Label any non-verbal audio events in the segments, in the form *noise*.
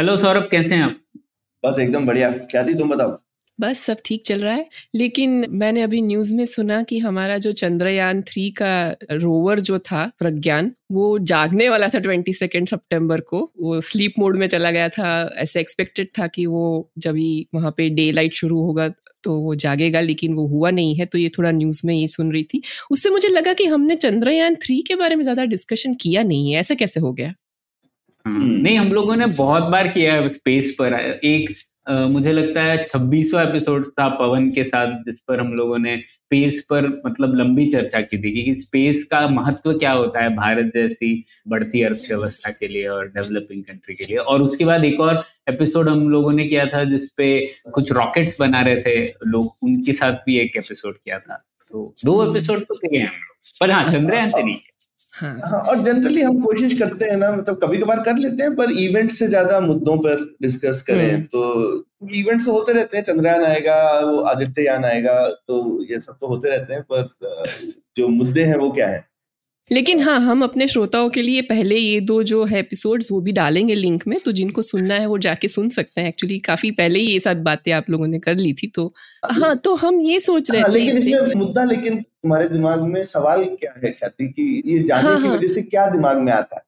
Hello Saurabh कैसे हैं आप? बस एकदम बढ़िया। क्या थी तुम बताओ? बस सब ठीक चल रहा है लेकिन मैंने अभी न्यूज़ में सुना कि हमारा जो चंद्रयान थ्री का रोवर जो था प्रज्ञान वो जागने वाला था ट्वेंटी सेकेंड सितंबर को। वो स्लीप मोड में चला गया था। ऐसे एक्सपेक्टेड था कि वो जब ही वहाँ पे डे लाइट शुरू होगा तो वो जागेगा लेकिन वो हुआ नहीं है तो ये थोड़ा न्यूज़ में ये सुन रही थी। उससे मुझे लगा कि हमने चंद्रयान थ्री के बारे में ज़्यादा डिस्कशन किया नहीं है। ऐसा कैसे हो गया। नहीं हम लोगों ने बहुत बार किया है स्पेस पर। एक आ, मुझे लगता है छब्बीसवा एपिसोड था पवन के साथ जिस पर हम लोगों ने स्पेस पर मतलब लंबी चर्चा की थी कि स्पेस का महत्व क्या होता है भारत जैसी बढ़ती अर्थव्यवस्था के लिए और डेवलपिंग कंट्री के लिए। और उसके बाद एक और एपिसोड हम लोगों ने किया था जिसपे कुछ रॉकेट्स बना रहे थे लोग उनके साथ भी एक एपिसोड किया था। तो दो एपिसोड तो किए हम लोग। पर हाँ चंद्रयान से नहीं हाँ।, हाँ और जनरली हम कोशिश करते हैं ना मतलब कभी कभार कर लेते हैं पर इवेंट से ज़्यादा मुद्दों पर डिस्कस करें हम्म। तो इवेंट्स तो होते रहते हैं चंद्रयान आएगा वो आदित्य यान आएगा तो ये सब तो होते रहते हैं पर जो मुद्दे हैं वो क्या है लेकिन हाँ हम अपने श्रोताओं के लिए पहले ये दो जो है एपिसोड्स वो भी डालेंगे लिंक में तो जिनको सुनना है वो जाके सुन सकते हैं। एक्चुअली काफ़ी पहले ही ये सब बातें आप लोगों ने कर ली थी तो हाँ तो हम ये सोच रहे हाँ, थे लेकिन इसमें मुद्दा लेकिन तुम्हारे दिमाग में सवाल क्या है ख्याति कि ये जानने हाँ, की हाँ। वजह से क्या दिमाग में आता है?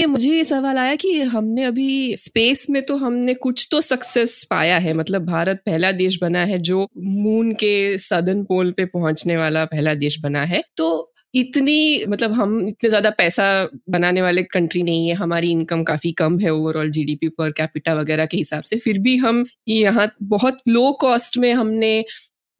ये मुझे ये सवाल आया कि हमने अभी स्पेस में तो हमने कुछ तो सक्सेस पाया है मतलब भारत पहला देश बना है जो मून के सदन पोल पे पहुँचने वाला पहला देश बना है। तो इतनी मतलब हम इतने ज़्यादा पैसा बनाने वाले कंट्री नहीं है, हमारी इनकम काफ़ी कम है ओवरऑल जीडीपी पर कैपिटा वगैरह के हिसाब से, फिर भी हम यहाँ बहुत लो कॉस्ट में हमने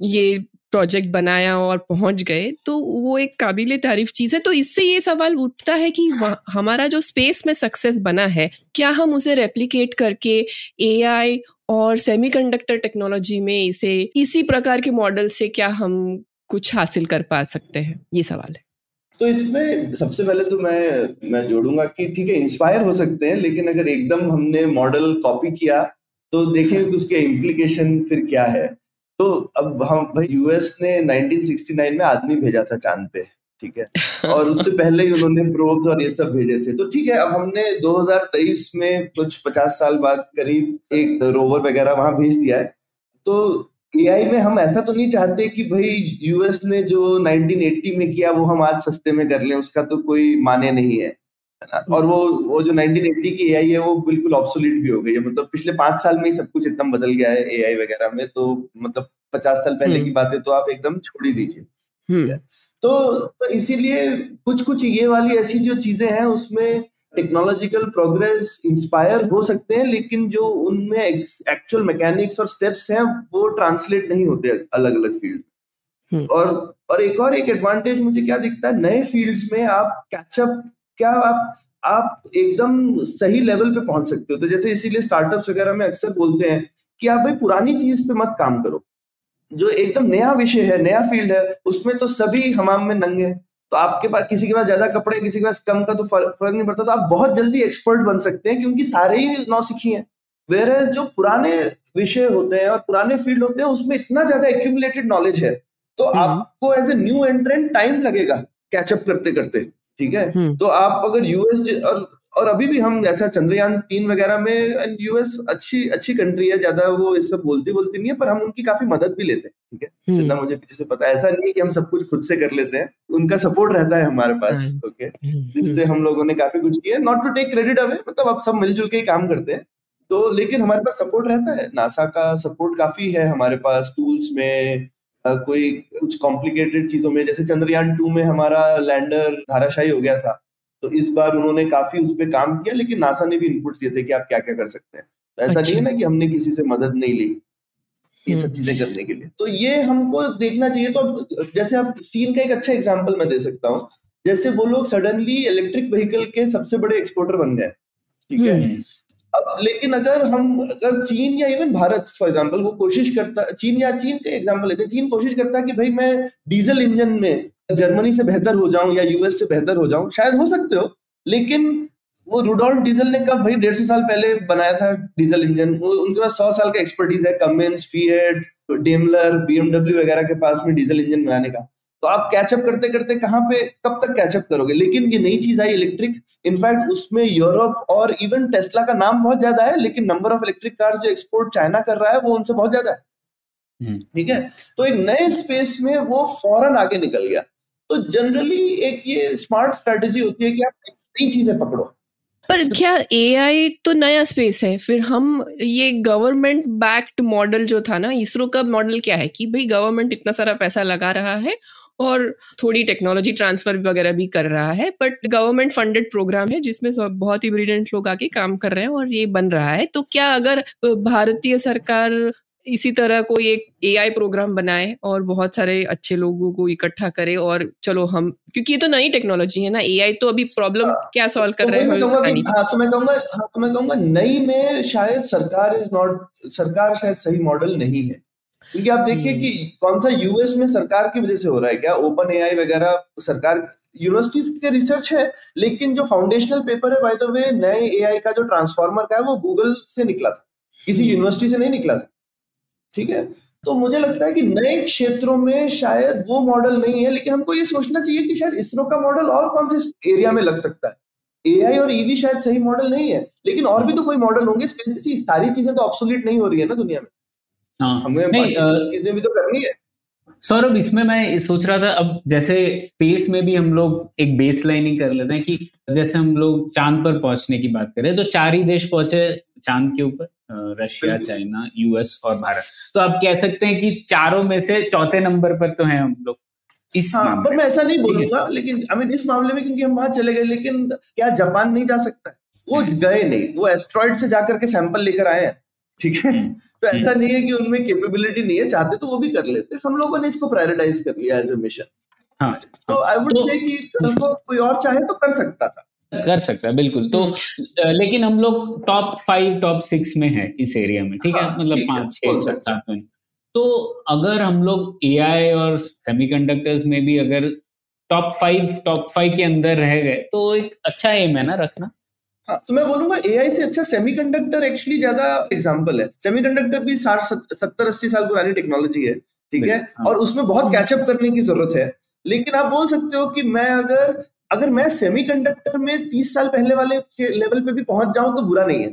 ये प्रोजेक्ट बनाया और पहुँच गए तो वो एक काबिल तारीफ़ चीज़ है। तो इससे ये सवाल उठता है कि हमारा जो स्पेस में सक्सेस बना है, क्या हम उसे रेप्लिकेट करके एआई और सेमीकंडक्टर टेक्नोलॉजी में इसे, इसी प्रकार के मॉडल से क्या हम कुछ हासिल कर पा सकते हैं। ये सवाल है। तो इसमें सबसे पहले तो मैं मैं जोड़ूँगा कि ठीक है इंस्पायर हो सकते हैं लेकिन अगर एकदम हमने मॉडल कॉपी किया तो देखें कि उसके इम्प्लीकेशन फिर क्या है। तो अब हम भाई यूएस ने 1969 में आदमी भेजा था चाँद पे ठीक है? *laughs* और उससे पहले ही उन्होंने प्रोब्स और ये सब भेजे थे। तो ठीक है अब हमने 2023 में कुछ 50 साल बाद करीब एक रोवर वगैरह वहाँ भेज दिया है। तो एआई में हम ऐसा तो नहीं चाहते कि भाई यूएस ने जो 1980 में किया वो हम आज सस्ते में कर लें उसका तो कोई माने नहीं है और वो वो जो 1980 की एआई है वो बिल्कुल ऑब्सोलीट भी हो गई है मतलब पिछले पाँच साल में ही सब कुछ एकदम बदल गया है एआई वगैरह में तो मतलब पचास साल पहले हम्म। की बातें तो आप एकदम छोड़ ही दीजिए हम्म। तो, तो इसीलिए कुछ कुछ ये वाली ऐसी जो चीज़ें हैं उसमें टेक्नोलॉजिकल प्रोग्रेस इंस्पायर हो सकते हैं लेकिन जो उनमें एक्चुअल मैकेनिक्स और स्टेप्स हैं वो ट्रांसलेट नहीं होते अलग अलग फ़ील्ड और और एक और एक एडवांटेज मुझे क्या दिखता है नए फील्ड्स में आप कैचअप क्या आप आप एकदम सही लेवल पे पहुँच सकते हो। तो जैसे इसीलिए स्टार्टअप्स वगैरह में अक्सर बोलते हैं कि आप भाई पुरानी चीज़ पे मत काम करो। जो एकदम नया विषय है नया फ़ील्ड है उसमें तो सभी हमाम में नंगे तो आपके पास किसी के पास ज़्यादा कपड़े किसी के पास कम का तो फ़र्क नहीं पड़ता तो आप बहुत जल्दी एक्सपर्ट बन सकते हैं क्योंकि सारे ही नौ सीखी हैं वेर जो पुराने विषय होते हैं और पुराने फ़ील्ड होते हैं उसमें इतना ज़्यादा एक्यूमुलेटेड नॉलेज है तो हम्म। आपको as a new entrant time लगेगा कैचअप करते करते ठीक है हम्म। तो आप अगर यूएस और और अभी भी हम जैसा चंद्रयान तीन वगैरह में यूएस अच्छी अच्छी कंट्री है ज़्यादा वो इस सब बोलती बोलती नहीं है पर हम उनकी काफ़ी मदद भी लेते हैं ठीक है? हम्म। जितना मुझे पीछे से पता है। ऐसा नहीं है कि हम सब कुछ खुद से कर लेते हैं उनका सपोर्ट रहता है हमारे पास ओके। हम्म। जिससे हम लोगों ने काफ़ी कुछ किया not to take credit away मतलब आप सब मिलजुल के ही काम करते हैं। तो लेकिन हमारे पास सपोर्ट रहता है। नासा का सपोर्ट काफ़ी है हमारे पास टूल्स में कोई कुछ कॉम्प्लिकेटेड चीज़ों में जैसे चंद्रयान टू में हमारा लैंडर धाराशाही हो गया था। तो इस बार उन्होंने काफ़ी उस पर काम किया लेकिन नासा ने भी इनपुट दिए थे कि आप क्या क्या कर सकते हैं तो ऐसा नहीं है अच्छा। ना कि हमने किसी से मदद नहीं ली ये सब हम्म। चीज़ें करने के लिए तो ये हमको देखना चाहिए तो जैसे आप चीन का एक अच्छा एग्ज़ाम्पल मैं दे सकता हूँ जैसे वो लोग सडनली इलेक्ट्रिक व्हीकल के सबसे बड़े एक्सपोर्टर बन गए ठीक है हम्म। अब लेकिन अगर हम अगर चीन या इवन भारत फॉर एग्जांपल वो कोशिश करता चीन या चीन के एग्जांपल लेते चीन कोशिश करता है कि भाई मैं डीजल इंजन में जर्मनी से बेहतर हो जाऊँ या यूएस से बेहतर हो जाऊँ शायद हो सकते हो लेकिन वो रुडोल्फ डीजल ने कब भाई डेढ़ सौ साल पहले बनाया था डीजल इंजन वो उनके पास सौ साल का एक्सपर्टीज है कमेंस फीएट डेमलर बीएमडब्ल्यू वगैरह के पास में डीजल इंजन बनाने का। तो आप कैचअप करते करते कहाँ पे कब तक कैचअप करोगे? लेकिन ये नई चीज़ आई इलेक्ट्रिक इनफैक्ट उसमें यूरोप और इवन टेस्ला का नाम बहुत ज़्यादा है लेकिन नंबर ऑफ़ इलेक्ट्रिक कार्स जो एक्सपोर्ट चाइना कर रहा है वो उनसे बहुत ज़्यादा है। हम्म। ठीक है? तो एक नए स्पेस में वो फ़ौरन आगे निकल गया। तो जनरली एक ये स्मार्ट स्ट्रेटेजी होती है कि आप नई चीज़ें पकड़ो। पर क्या एआई तो नया स्पेस है? फिर हम ये गवर्नमेंट बैक्ड मॉडल जो था ना, इसरो का मॉडल क्या है? कि भाई गवर्नमेंट इतना सारा पैसा लगा रहा है और थोड़ी टेक्नोलॉजी ट्रांसफ़र वगैरह भी कर रहा है बट गवर्नमेंट फंडेड प्रोग्राम है जिसमें बहुत ही ब्रिलियंट लोग आके काम कर रहे हैं और ये बन रहा है। तो क्या अगर भारतीय सरकार इसी तरह कोई एक एआई प्रोग्राम बनाए और बहुत सारे अच्छे लोगों को इकट्ठा करे और चलो हम क्योंकि ये तो नई टेक्नोलॉजी है ना एआई तो अभी प्रॉब्लम हाँ, क्या सॉल्व कर तो रहे हैं हाँ तो मैं कहूँगा हाँ तो मैं कहूँगा नई में शायद सरकार इज़ नॉट सरकार शायद सही मॉडल नहीं है। क्योंकि आप देखिए कि हम्म। कौन सा यूएस में सरकार की वजह से हो रहा है क्या? ओपन एआई वगैरह सरकार यूनिवर्सिटीज के रिसर्च है लेकिन जो फाउंडेशनल पेपर है बाय द वे नए एआई का जो ट्रांसफॉर्मर का है वो गूगल से निकला था। किसी यूनिवर्सिटी हम्म। से नहीं निकला था। ठीक है? तो मुझे लगता है कि नए क्षेत्रों में शायद वो मॉडल नहीं है लेकिन हमको ये सोचना चाहिए कि शायद इसरो का मॉडल और कौन से एरिया में लग सकता है। एआई और ईवी e शायद सही मॉडल नहीं है लेकिन और भी तो कोई मॉडल होंगे सारी चीज़ें तो ऑब्सोल्यूट नहीं हो रही है ना दुनिया में। हाँ, हमें चीज़ें भी तो करनी है। सौरभ इसमें मैं सोच रहा था अब जैसे स्पेस में भी हम लोग एक बेस लाइनिंग कर लेते हैं कि जैसे हम लोग चाँद पर पहुँचने की बात करें तो चार ही देश पहुँचे चाँद के ऊपर रशिया चाइना यूएस और भारत। तो आप कह सकते हैं कि चारों में से चौथे नंबर पर तो हैं हम लोग इस हाँ, पर मैं ऐसा नहीं बोलूँगा लेकिन आई मीन इस मामले में क्योंकि हम वहाँ चले गए लेकिन क्या जापान नहीं जा सकता? वो गए नहीं वो एस्ट्रॉइड से जाकर के सैंपल लेकर आए हैं ठीक है? हम्म, तो ऐसा हम्म। नहीं है कि उनमें कैपेबिलिटी नहीं है चाहते तो वो भी कर लेते हम लोगों ने इसको प्रायोरिटाइज कर लिया एज ए मिशन हाँ तो आई वुड से कि कल को कोई और चाहे तो कर सकता था। कर सकता है बिल्कुल। तो हम्म। लेकिन हम लोग टॉप फाइव टॉप सिक्स में है इस एरिया में ठीक है? हाँ, मतलब पाँच छह सात में। तो अगर हम लोग एआई और सेमीकंडक्टर्स में भी अगर टॉप फाइव टॉप फाइव के अंदर रह गए तो एक अच्छा एम है ना रखना? हाँ, तो मैं बोलूँगा एआई से अच्छा सेमीकंडक्टर एक्चुअली ज़्यादा एग्जांपल है। सेमीकंडक्टर भी साठ सत्तर अस्सी साल पुरानी टेक्नोलॉजी है ठीक है? हाँ। और उसमें बहुत कैचअप करने की ज़रूरत है। लेकिन आप बोल सकते हो कि मैं अगर अगर मैं सेमीकंडक्टर में तीस साल पहले वाले लेवल पे भी पहुँच जाऊँ तो बुरा नहीं है।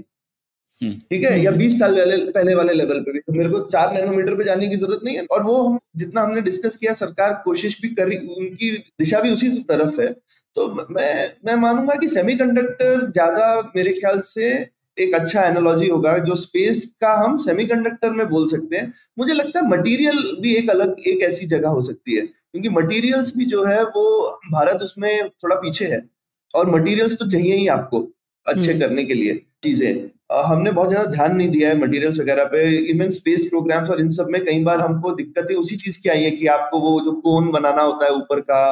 हम्म। ठीक है? या बीस साल पहले पहले वाले लेवल पे भी। तो मेरे को चार नैनोमीटर पे जाने की ज़रूरत नहीं है। और वो हम जितना हमने डिस्कस किया सरकार कोशिश भी करी उनकी दिशा भी उसी तरफ़ है। तो मैं मैं मानूँगा कि सेमीकंडक्टर ज़्यादा मेरे ख्याल से एक अच्छा एनोलॉजी होगा जो स्पेस का हम सेमीकंडक्टर में बोल सकते हैं। मुझे लगता है मटेरियल भी एक अलग एक ऐसी जगह हो सकती है। क्योंकि मटेरियल्स भी जो है वो भारत उसमें थोड़ा पीछे है। और मटेरियल्स तो चाहिए ही आपको अच्छे हम्म। करने के लिए चीज़ें। हमने बहुत ज़्यादा ध्यान नहीं दिया है मटेरियल्स वगैरह पे। इवन स्पेस प्रोग्राम्स और इन सब में कई बार हमको दिक्कतें उसी चीज़ की आई है कि आपको वो जो कोन बनाना होता है ऊपर का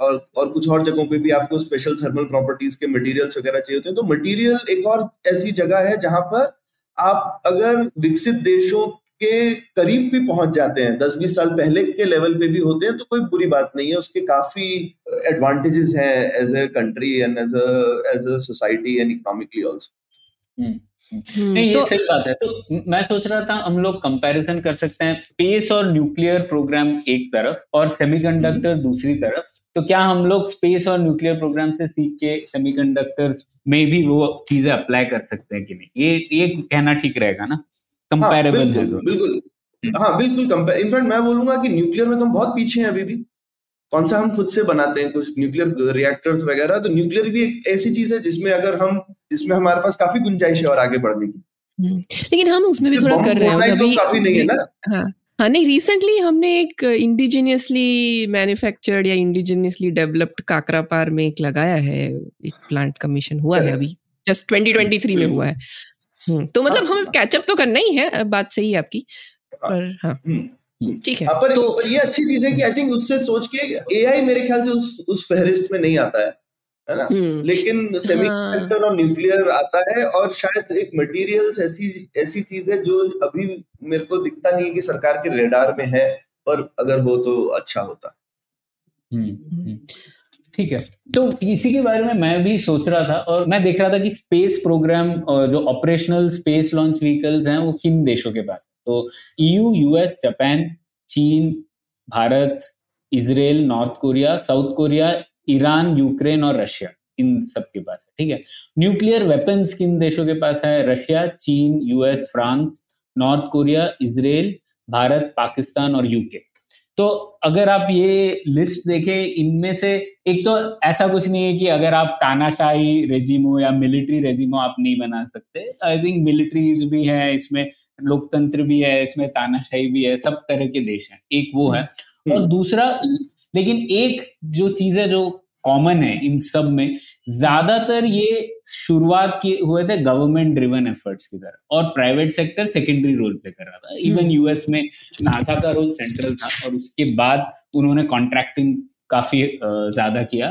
और और कुछ और जगहों पे भी आपको स्पेशल थर्मल प्रॉपर्टीज़ के मटेरियल्स वगैरह चाहिए होते हैं। तो मटेरियल एक और ऐसी जगह है जहाँ पर आप अगर विकसित देशों के करीब भी पहुँच जाते हैं। दस बीस साल पहले के लेवल पे भी होते हैं तो कोई बुरी बात नहीं है। उसके काफ़ी एडवांटेजेस हैं as a country and as as a society and economically also नहीं ये तो, सही बात है। तो मैं सोच रहा था हम लोग कंपैरिजन कर सकते हैं। स्पेस और न्यूक्लियर प्रोग्राम एक तरफ़ और सेमीकंडक्टर हम्म। दूसरी तरफ़। तो क्या हम लोग स्पेस और न्यूक्लियर प्रोग्राम से सीख के सेमीकंडक्टर में भी वो चीज़ें अप्लाई कर सकते हैं कि नहीं? ये ये कहना ठीक रहेगा ना? कंपेरेबल हाँ, है। बिल्कुल। हाँ बिल्कुल कंपेयर इनफैक्ट मैं बोलूँगा कि न्यूक्लियर में तो हम बहुत पीछे हैं अभी भी। कौन सा हम खुद से बनाते हैं कुछ न्यूक्लियर रिएक्टर्स वगैरह तो न्यूक्लियर भी एक ऐसी चीज़ है जिसमें अगर हम जिसमें हमारे पास काफ़ी गुंजाइश है और आगे बढ़ने की। हम्म, लेकिन हम उसमें भी थोड़ा कर रहे हैं। तो काफ़ी नहीं है ना? हाँ हाँ नहीं रिसेंटली हमने एक इंडिजिनियसली मैन्युफैक्चर्ड या इंडिजिनियसली डेवलप्ड काकरा पार में एक लगाया है एक प्लांट कमीशन हुआ है अभी। जस्ट 2023 में हुआ है। हम्म, तो मतलब हाँ, हमें कैचअप तो करना ही है बात सही है आपकी हाँ, पर हाँ। हम्म, ठीक है। पर, तो ये अच्छी चीज़ है कि आई थिंक उससे सोच के एआई मेरे ख्याल से उस उस फहरिस्त में नहीं आता है है ना? लेकिन सेमीकंडक्टर और न्यूक्लियर आता है और शायद एक मटेरियल्स ऐसी ऐसी चीज़ है जो अभी मेरे को दिखता नहीं है कि सरकार के रेडार में है पर अगर हो तो अच्छा होता। ठीक है। तो इसी के बारे में मैं भी सोच रहा था और मैं देख रहा था कि स्पेस प्रोग्राम जो ऑपरेशनल स्पेस लॉन्च व्हीकल्स हैं, वो किन देशों के पास तो ईयू यूएस जापान चीन, Bharat Israel North Korea South Korea Iran Ukraine और रशिया इन सब के पास है, ठीक है? न्यूक्लियर वेपन्स किन देशों के पास है? रशिया चीन US France North Korea Israel Bharat Pakistan और यूके तो अगर आप ये लिस्ट देखें इनमें से एक तो ऐसा कुछ नहीं है कि अगर आप तानाशाही रेजिमो या मिलिट्री रेजिमो आप नहीं बना सकते। आई थिंक मिलिट्रीज भी है इसमें लोकतंत्र भी है इसमें तानाशाही भी है सब तरह के देश हैं। एक वो है। हम्म। और दूसरा लेकिन एक जो चीज़ है जो कॉमन है इन सब में। ज़्यादातर ये शुरुआत किए हुए थे गवर्नमेंट ड्रिवन एफर्ट्स की तरह। और private sector secondary role play कर रहा था। इवन हम्म। यूएस में नासा का रोल सेंट्रल था और उसके बाद उन्होंने कॉन्ट्रैक्टिंग काफ़ी ज़्यादा किया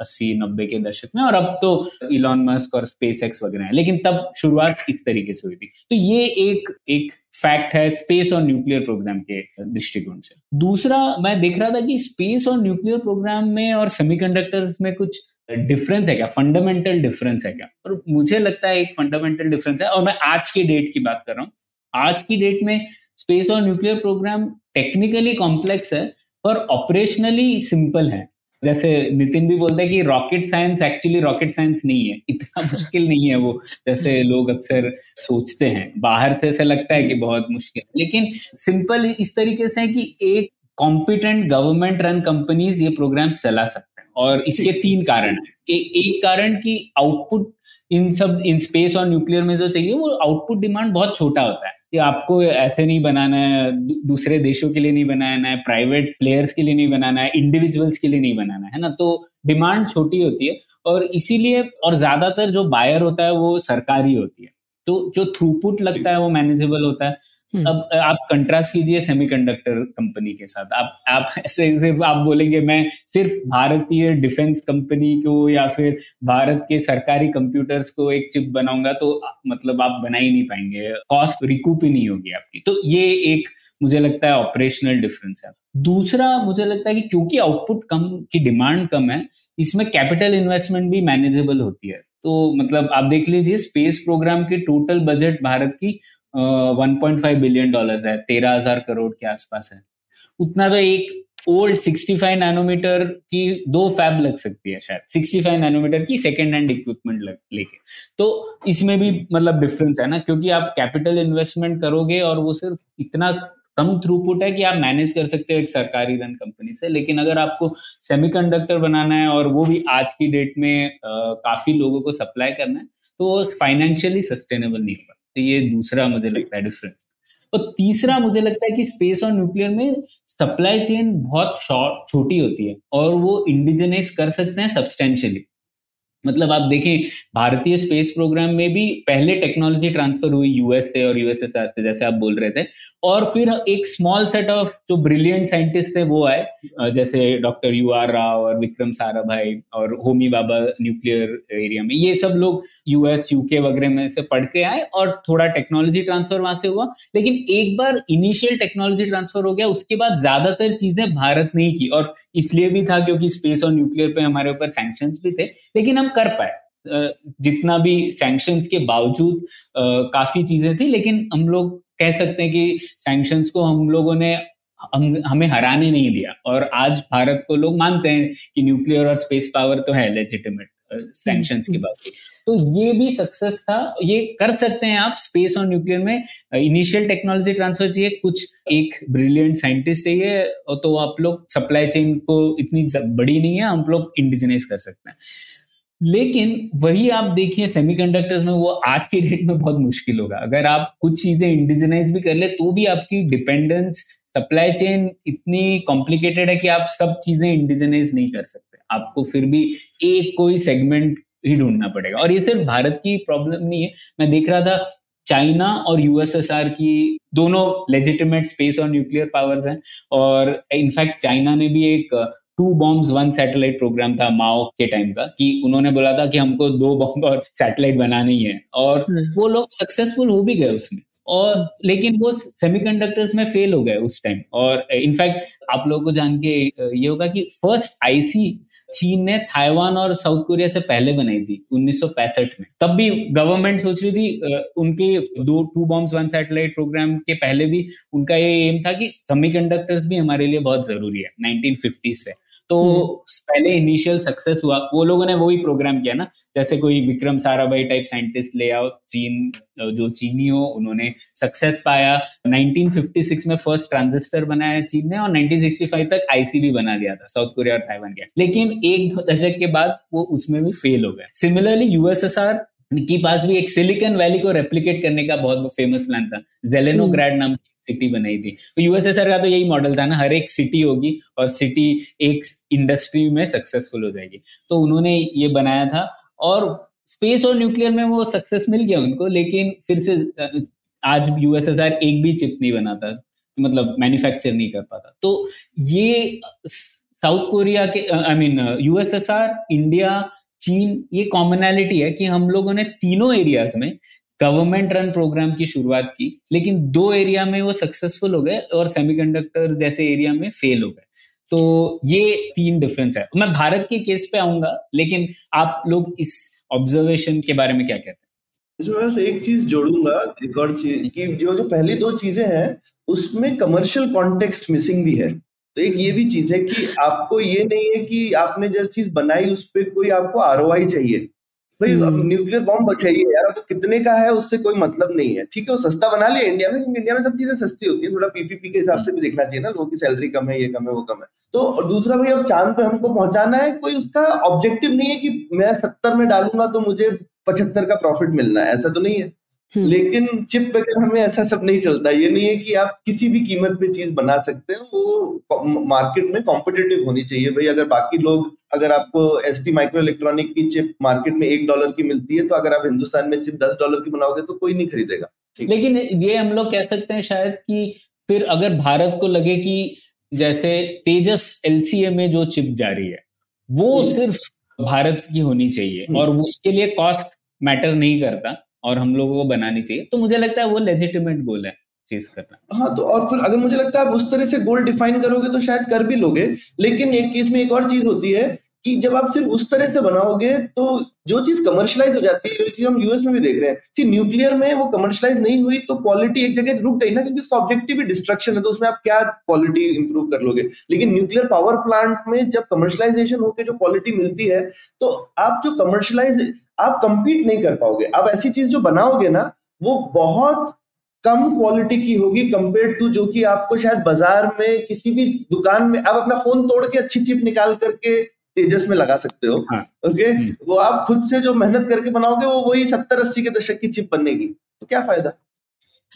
अस्सी, नब्बे के दशक में। और अब तो इलॉन मस्क और स्पेस एक्स वगैरह है। लेकिन तब शुरुआत इस तरीके से हुई थी। तो ये एक एक फैक्ट है स्पेस और न्यूक्लियर प्रोग्राम के दृष्टिकोण से। दूसरा, मैं देख रहा था कि स्पेस और न्यूक्लियर प्रोग्राम में और सेमीकंडक्टर्स में कुछ डिफरेंस है क्या? फंडामेंटल डिफरेंस है क्या? और मुझे लगता है एक फंडामेंटल डिफरेंस है। और मैं आज की डेट की बात कर रहा हूँ। आज की डेट में स्पेस और न्यूक्लियर प्रोग्राम टेक्निकली कॉम्प्लेक्स है। और ऑपरेशनली सिंपल है। जैसे नितिन भी बोलते हैं कि rocket science actually rocket science नहीं है। इतना *laughs* मुश्किल नहीं है वो। जैसे लोग अक्सर सोचते हैं। बाहर से ऐसा लगता है कि बहुत मुश्किल। लेकिन सिंपल इस तरीके से है कि एक कॉम्पिटेंट गवर्नमेंट रन कंपनीज़ ये प्रोग्राम चला सकते हैं। और इसके तीन कारण है। एक कारण की आउटपुट इन सब इन स्पेस और न्यूक्लियर में जो चाहिए वो आउटपुट डिमांड बहुत छोटा होता है। कि आपको ऐसे नहीं बनाना है दूसरे देशों के लिए नहीं बनाना है प्राइवेट प्लेयर्स के लिए नहीं बनाना है इंडिविजुअल्स के लिए नहीं बनाना है ना तो डिमांड छोटी होती है और इसीलिए और ज़्यादातर जो बायर होता है वो सरकारी होती है तो जो थ्रूपुट लगता है वो मैनेजेबल होता है। अब आप कंट्रास्ट कीजिए सेमीकंडक्टर कंपनी के साथ। आप आप ऐसे सिर्फ़ आप बोलेंगे, मैं सिर्फ़ भारतीय डिफेंस कंपनी को या फिर भारत के सरकारी कंप्यूटर्स को एक चिप बनाऊँगा तो मतलब आप बना ही नहीं पाएँगे। कॉस्ट रिकूप ही नहीं होगी आपकी। तो ये एक मुझे लगता है ऑपरेशनल डिफरेंस है। दूसरा मुझे लगता है कि क्योंकि आउटपुट कम, की डिमांड कम है, इसमें कैपिटल इन्वेस्टमेंट भी मैनेजेबल होती है। तो मतलब आप देख लीजिए स्पेस प्रोग्राम की टोटल बजट भारत की one point five billion dollar है तेरह हज़ार करोड़ के आसपास है। उतना तो एक ओल्ड 65 नैनोमीटर की दो फैब लग सकती है शायद 65 नैनोमीटर की सेकेंड हैंड इक्विपमेंट लेके। तो इसमें भी मतलब डिफरेंस है ना क्योंकि आप कैपिटल इन्वेस्टमेंट करोगे और वो सिर्फ़ इतना कम थ्रूपुट है कि आप मैनेज कर सकते हो एक सरकारी रन कंपनी से लेकिन अगर आपको सेमीकंडक्टर बनाना है और वो भी आज की डेट में आ, काफ़ी लोगों को सप्लाई करना है तो वो फाइनेंशियली सस्टेनेबल नहीं होगा। तो ये दूसरा मुझे लगता है डिफरेंस और तीसरा मुझे लगता है कि स्पेस और न्यूक्लियर में सप्लाई चेन बहुत शॉर्ट छोटी होती है और वो इंडिजनाइज कर सकते हैं सब्सटेंशियली मतलब आप देखें, भारतीय स्पेस प्रोग्राम में भी पहले टेक्नोलॉजी ट्रांसफ़र हुई यूएस से और यूएसएसआर से, जैसे आप बोल रहे थे। और फिर एक स्मॉल सेट ऑफ़ जो ब्रिलियंट साइंटिस्ट थे, वो आए जैसे डॉक्टर यू आर राव और विक्रम साराभाई और होमी बाबा न्यूक्लियर एरिया में। ये सब लोग यूएस यूके वगैरह में से पढ़ के आए और थोड़ा टेक्नोलॉजी ट्रांसफ़र वहाँ से हुआ। लेकिन एक बार इनिशियल टेक्नोलॉजी ट्रांसफ़र हो गया, उसके बाद ज़्यादातर चीज़ें भारत ने ही की। और इसलिए भी था क्योंकि स्पेस और न्यूक्लियर पे हमारे ऊपर सैंक्शन भी थे। लेकिन हम कर पाए। जितना भी सैंक्शन के बावजूद काफ़ी चीज़ें थी लेकिन हम लोग कह सकते हैं कि सैंक्शन को हम लोगों ने हम हमें हराने नहीं दिया। और आज भारत को लोग मानते हैं कि न्यूक्लियर और स्पेस पावर तो है लेजिटिमेट सैंक्शन की बात तो ये भी सक्सेस था। ये कर सकते हैं आप स्पेस और न्यूक्लियर में। इनिशियल टेक्नोलॉजी ट्रांसफ़र चाहिए कुछ एक ब्रिलियंट साइंटिस्ट चाहिए तो आप लोग सप्लाई चेन को इतनी बड़ी नहीं है हम लोग इंडिजिनाइज कर सकते हैं। लेकिन वही आप देखिए सेमीकंडक्टर्स में वो आज की डेट में बहुत मुश्किल होगा। अगर आप कुछ चीज़ें इंडिजिनाइज भी कर ले तो भी आपकी डिपेंडेंस सप्लाई चेन इतनी कॉम्प्लिकेटेड है कि आप सब चीज़ें इंडिजिनाइज नहीं कर सकते। आपको फिर भी एक कोई सेगमेंट ही ढूंढना पड़ेगा। और ये सिर्फ़ भारत की प्रॉब्लम नहीं है। मैं देख रहा था चाइना और यूएसएसआर की दोनों लेजिटिमेट स्पेस और न्यूक्लियर पावर्स हैं। और इनफैक्ट चाइना ने भी एक two bombs one satellite program था माओ के टाइम का कि उन्होंने बोला था कि हमको दो बॉम्ब और सैटेलाइट बनाना ही। है और हम्म। वो लोग सक्सेसफुल हो भी गए उसमें। और लेकिन वो सेमीकंडक्टर्स में फेल हो गए उस टाइम और इनफैक्ट आप लोगों को जान के ये होगा कि फ़र्स्ट आईसी चीन ने ताइवान और साउथ कोरिया से पहले बनाई थी 1965 में। तब भी गवर्नमेंट सोच रही थी उनके दो two bombs one satellite program के पहले भी उनका ये एम था कि सेमीकंडक्टर्स भी हमारे लिए बहुत ज़रूरी है 1950 से। तो पहले इनिशियल सक्सेस हुआ। वो लोगों ने वही प्रोग्राम किया ना। जैसे कोई विक्रम साराभाई टाइप साइंटिस्ट ले आओ चीन जो चीनी हो उन्होंने सक्सेस पाया। 1956 में फ़र्स्ट ट्रांजिस्टर बनाया चीन ने और 1965 तक आईसीबी बना दिया था साउथ कोरिया और ताइवान के। लेकिन एक दशक के बाद वो उसमें भी फेल हो गया सिमिलरली यूएसएसआर के पास भी एक सिलिकन वैली को रेप्लिकेट करने का बहुत फ़ेमस प्लान था। जेलेनोग्राड नाम सिटी बनाई थी। तो यूएसएसआर का तो यही मॉडल था ना, हर एक सिटी होगी और सिटी एक इंडस्ट्री में सक्सेसफुल हो जाएगी। तो उन्होंने ये बनाया था और स्पेस और न्यूक्लियर में वो सक्सेस मिल गया उनको, लेकिन फिर से आज यूएसएसआर एक भी चिप नहीं बनाता मतलब मैन्युफैक्चर नहीं कर पाता। तो ये साउथ कोरिया के आई मीन यूएसएसआर इंडिया चीन, ये कॉमनैलिटी है कि हम लोगों ने तीनों एरियाज़ में गवर्नमेंट रन प्रोग्राम की शुरुआत की, लेकिन दो एरिया में वो सक्सेसफुल हो गए और सेमीकंडक्टर जैसे एरिया में फेल हो गए। तो ये तीन डिफरेंस है। मैं भारत के केस पे आऊँगा, लेकिन आप लोग इस ऑब्जर्वेशन के बारे में क्या कहते हैं? इसमें बस एक चीज़ जोड़ूँगा, एक और चीज़, कि जो जो पहली दो चीज़ें हैं, उसमें कमर्शियल कॉन्टेक्स्ट मिसिंग भी है। तो एक ये भी चीज़ है कि आपको ये नहीं है कि आपने जैसी चीज़ बनाई, उस पर कोई आपको आरओआई चाहिए। भाई अब न्यूक्लियर बॉम्ब चाहिए यार अब कितने का है उससे कोई मतलब नहीं है। ठीक है वो सस्ता बना लिया इंडिया में क्योंकि इंडिया में सब चीज़ें सस्ती होती है थोड़ा पीपीपी के हिसाब से भी देखना चाहिए ना लोगों की सैलरी कम है ये कम है वो कम है। तो दूसरा भाई अब चाँद पे हमको पहुंचाना है कोई उसका ऑब्जेक्टिव नहीं है कि मैं सत्तर में डालूँगा तो मुझे पचहत्तर का प्रॉफिट मिलना है ऐसा तो नहीं है। लेकिन चिप वगैरह में ऐसा सब नहीं चलता। ये नहीं है कि आप किसी भी कीमत पे चीज़ बना सकते हैं वो मार्केट में कॉम्पिटेटिव होनी चाहिए। भाई अगर बाकी लोग अगर आपको एस टी माइक्रो इलेक्ट्रॉनिक की चिप मार्केट में एक डॉलर की मिलती है तो अगर आप हिंदुस्तान में चिप दस डॉलर की बनाओगे तो कोई नहीं खरीदेगा। लेकिन ये हम लोग कह सकते हैं शायद कि फिर अगर भारत को लगे कि जैसे तेजस एलसीए में जो चिप जा रही है वो सिर्फ़ भारत की होनी चाहिए और उसके लिए कॉस्ट मैटर नहीं करता। और हम लोगों को बनानी चाहिए तो मुझे लगता है वो लेजिटिमेट गोल है चीज़ करना। हाँ तो और फिर अगर मुझे लगता है आप उस तरह से गोल डिफाइन करोगे तो शायद कर भी लोगे, लेकिन एक केस में एक और चीज़ होती है कि जब आप सिर्फ़ उस तरह से बनाओगे तो जो चीज़ कमर्शलाइज हो जाती है चीज़ हम यूएस में भी देख रहे हैं सी न्यूक्लियर में वो कमर्शलाइज नहीं हुई तो क्वालिटी एक जगह रुक गई ना, क्योंकि उसका ऑब्जेक्टिव ही डिस्ट्रक्शन है तो उसमें आप क्या क्वालिटी इंप्रूव कर लोगे? लेकिन न्यूक्लियर पावर प्लांट में जब कमर्शलाइजेशन होकर जो क्वालिटी मिलती है तो आप जो कमर्शलाइज आप कंपीट नहीं कर पाओगे। आप ऐसी चीज़ जो बनाओगे ना वो बहुत कम क्वालिटी की होगी कंपेयर टू जो कि आपको शायद बाज़ार में किसी भी दुकान में आप अपना फ़ोन तोड़ के अच्छी चिप निकाल करके तेजस में लगा सकते हो। हाँ। ओके वो आप खुद से जो मेहनत करके बनाओगे वो वही सत्तर अस्सी के दशक की चिप बनेगी। तो क्या फ़ायदा?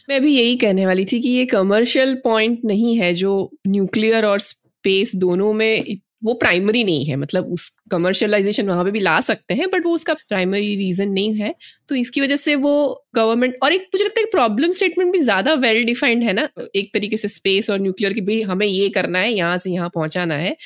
मैं भी यही कहने वाली थी कि ये कमर्शियल पॉइंट नहीं है जो न्यूक्लियर और स्पेस दोनों में वो प्राइमरी नहीं है मतलब उस कमर्शियलाइजेशन वहाँ पे भी ला सकते हैं बट वो उसका प्राइमरी रीजन नहीं है। तो इसकी वजह से वो गवर्नमेंट और एक मुझे लगता है प्रॉब्लम स्टेटमेंट भी ज़्यादा वेल डिफाइंड है ना, एक तरीके से स्पेस और न्यूक्लियर की भी हमें ये करना है, यहाँ से यहाँ पहुंचाना है।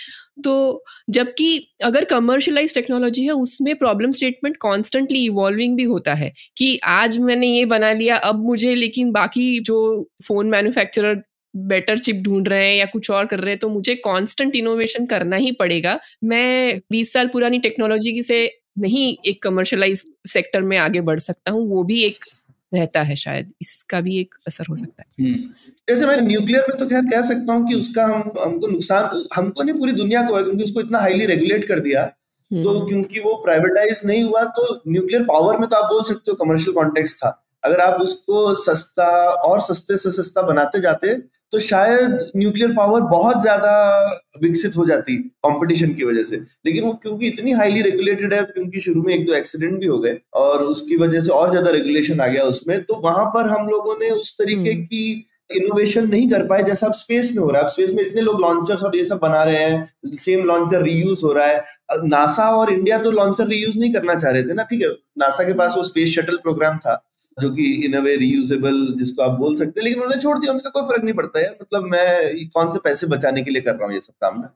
तो जबकि अगर कमर्शियलाइज टेक्नोलॉजी है, उसमें प्रॉब्लम स्टेटमेंट कॉन्स्टेंटली इवॉल्विंग भी होता है कि आज मैंने ये बना लिया, अब मुझे लेकिन बाकी जो फ़ोन मैन्युफैक्चरर बेटर चिप ढूंढ रहे हैं या कुछ और कर रहे हैं तो मुझे कांस्टेंट इनोवेशन करना ही पड़ेगा। मैं 20 साल पुरानी टेक्नोलॉजी से नहीं एक कमर्शलाइज सेक्टर में आगे बढ़ सकता हूँ वो भी एक रहता है शायद इसका भी एक असर हो सकता है। जैसे मैं न्यूक्लियर में तो खैर कह सकता हूँ कि उसका हम हमको नुकसान हमको नहीं पूरी दुनिया को है क्योंकि उसको इतना हाईली रेगुलेट कर दिया तो क्योंकि वो प्राइवेटाइज नहीं हुआ तो न्यूक्लियर पावर में तो आप बोल सकते हो कमर्शियल कॉन्टेक्स्ट था। अगर आप उसको सस्ता और सस्ते से सस्ता बनाते जाते तो शायद न्यूक्लियर पावर बहुत ज़्यादा विकसित हो जाती कंपटीशन की वजह से। लेकिन वो क्योंकि इतनी हाईली रेगुलेटेड है क्योंकि शुरू में एक दो एक्सीडेंट भी हो गए और उसकी वजह से और ज़्यादा रेगुलेशन आ गया उसमें तो वहाँ पर हम लोगों ने उस तरीके की इनोवेशन नहीं कर पाए जैसा अब स्पेस में हो रहा है। अब स्पेस में इतने लोग लॉन्चर्स और ये सब बना रहे हैं सेम लॉन्चर रीयूज हो रहा है। नासा और इंडिया तो लॉन्चर रीयूज नहीं करना चाह रहे थे ना ठीक है? नासा के पास वो स्पेस शटल प्रोग्राम था। जो कि इन अ वे रीयूजेबल जिसको आप बोल सकते हैं लेकिन उन्होंने छोड़ दिया उनका कोई फ़र्क नहीं पड़ता है मतलब मैं कौन से पैसे बचाने के लिए कर रहा हूँ ये सब काम ना?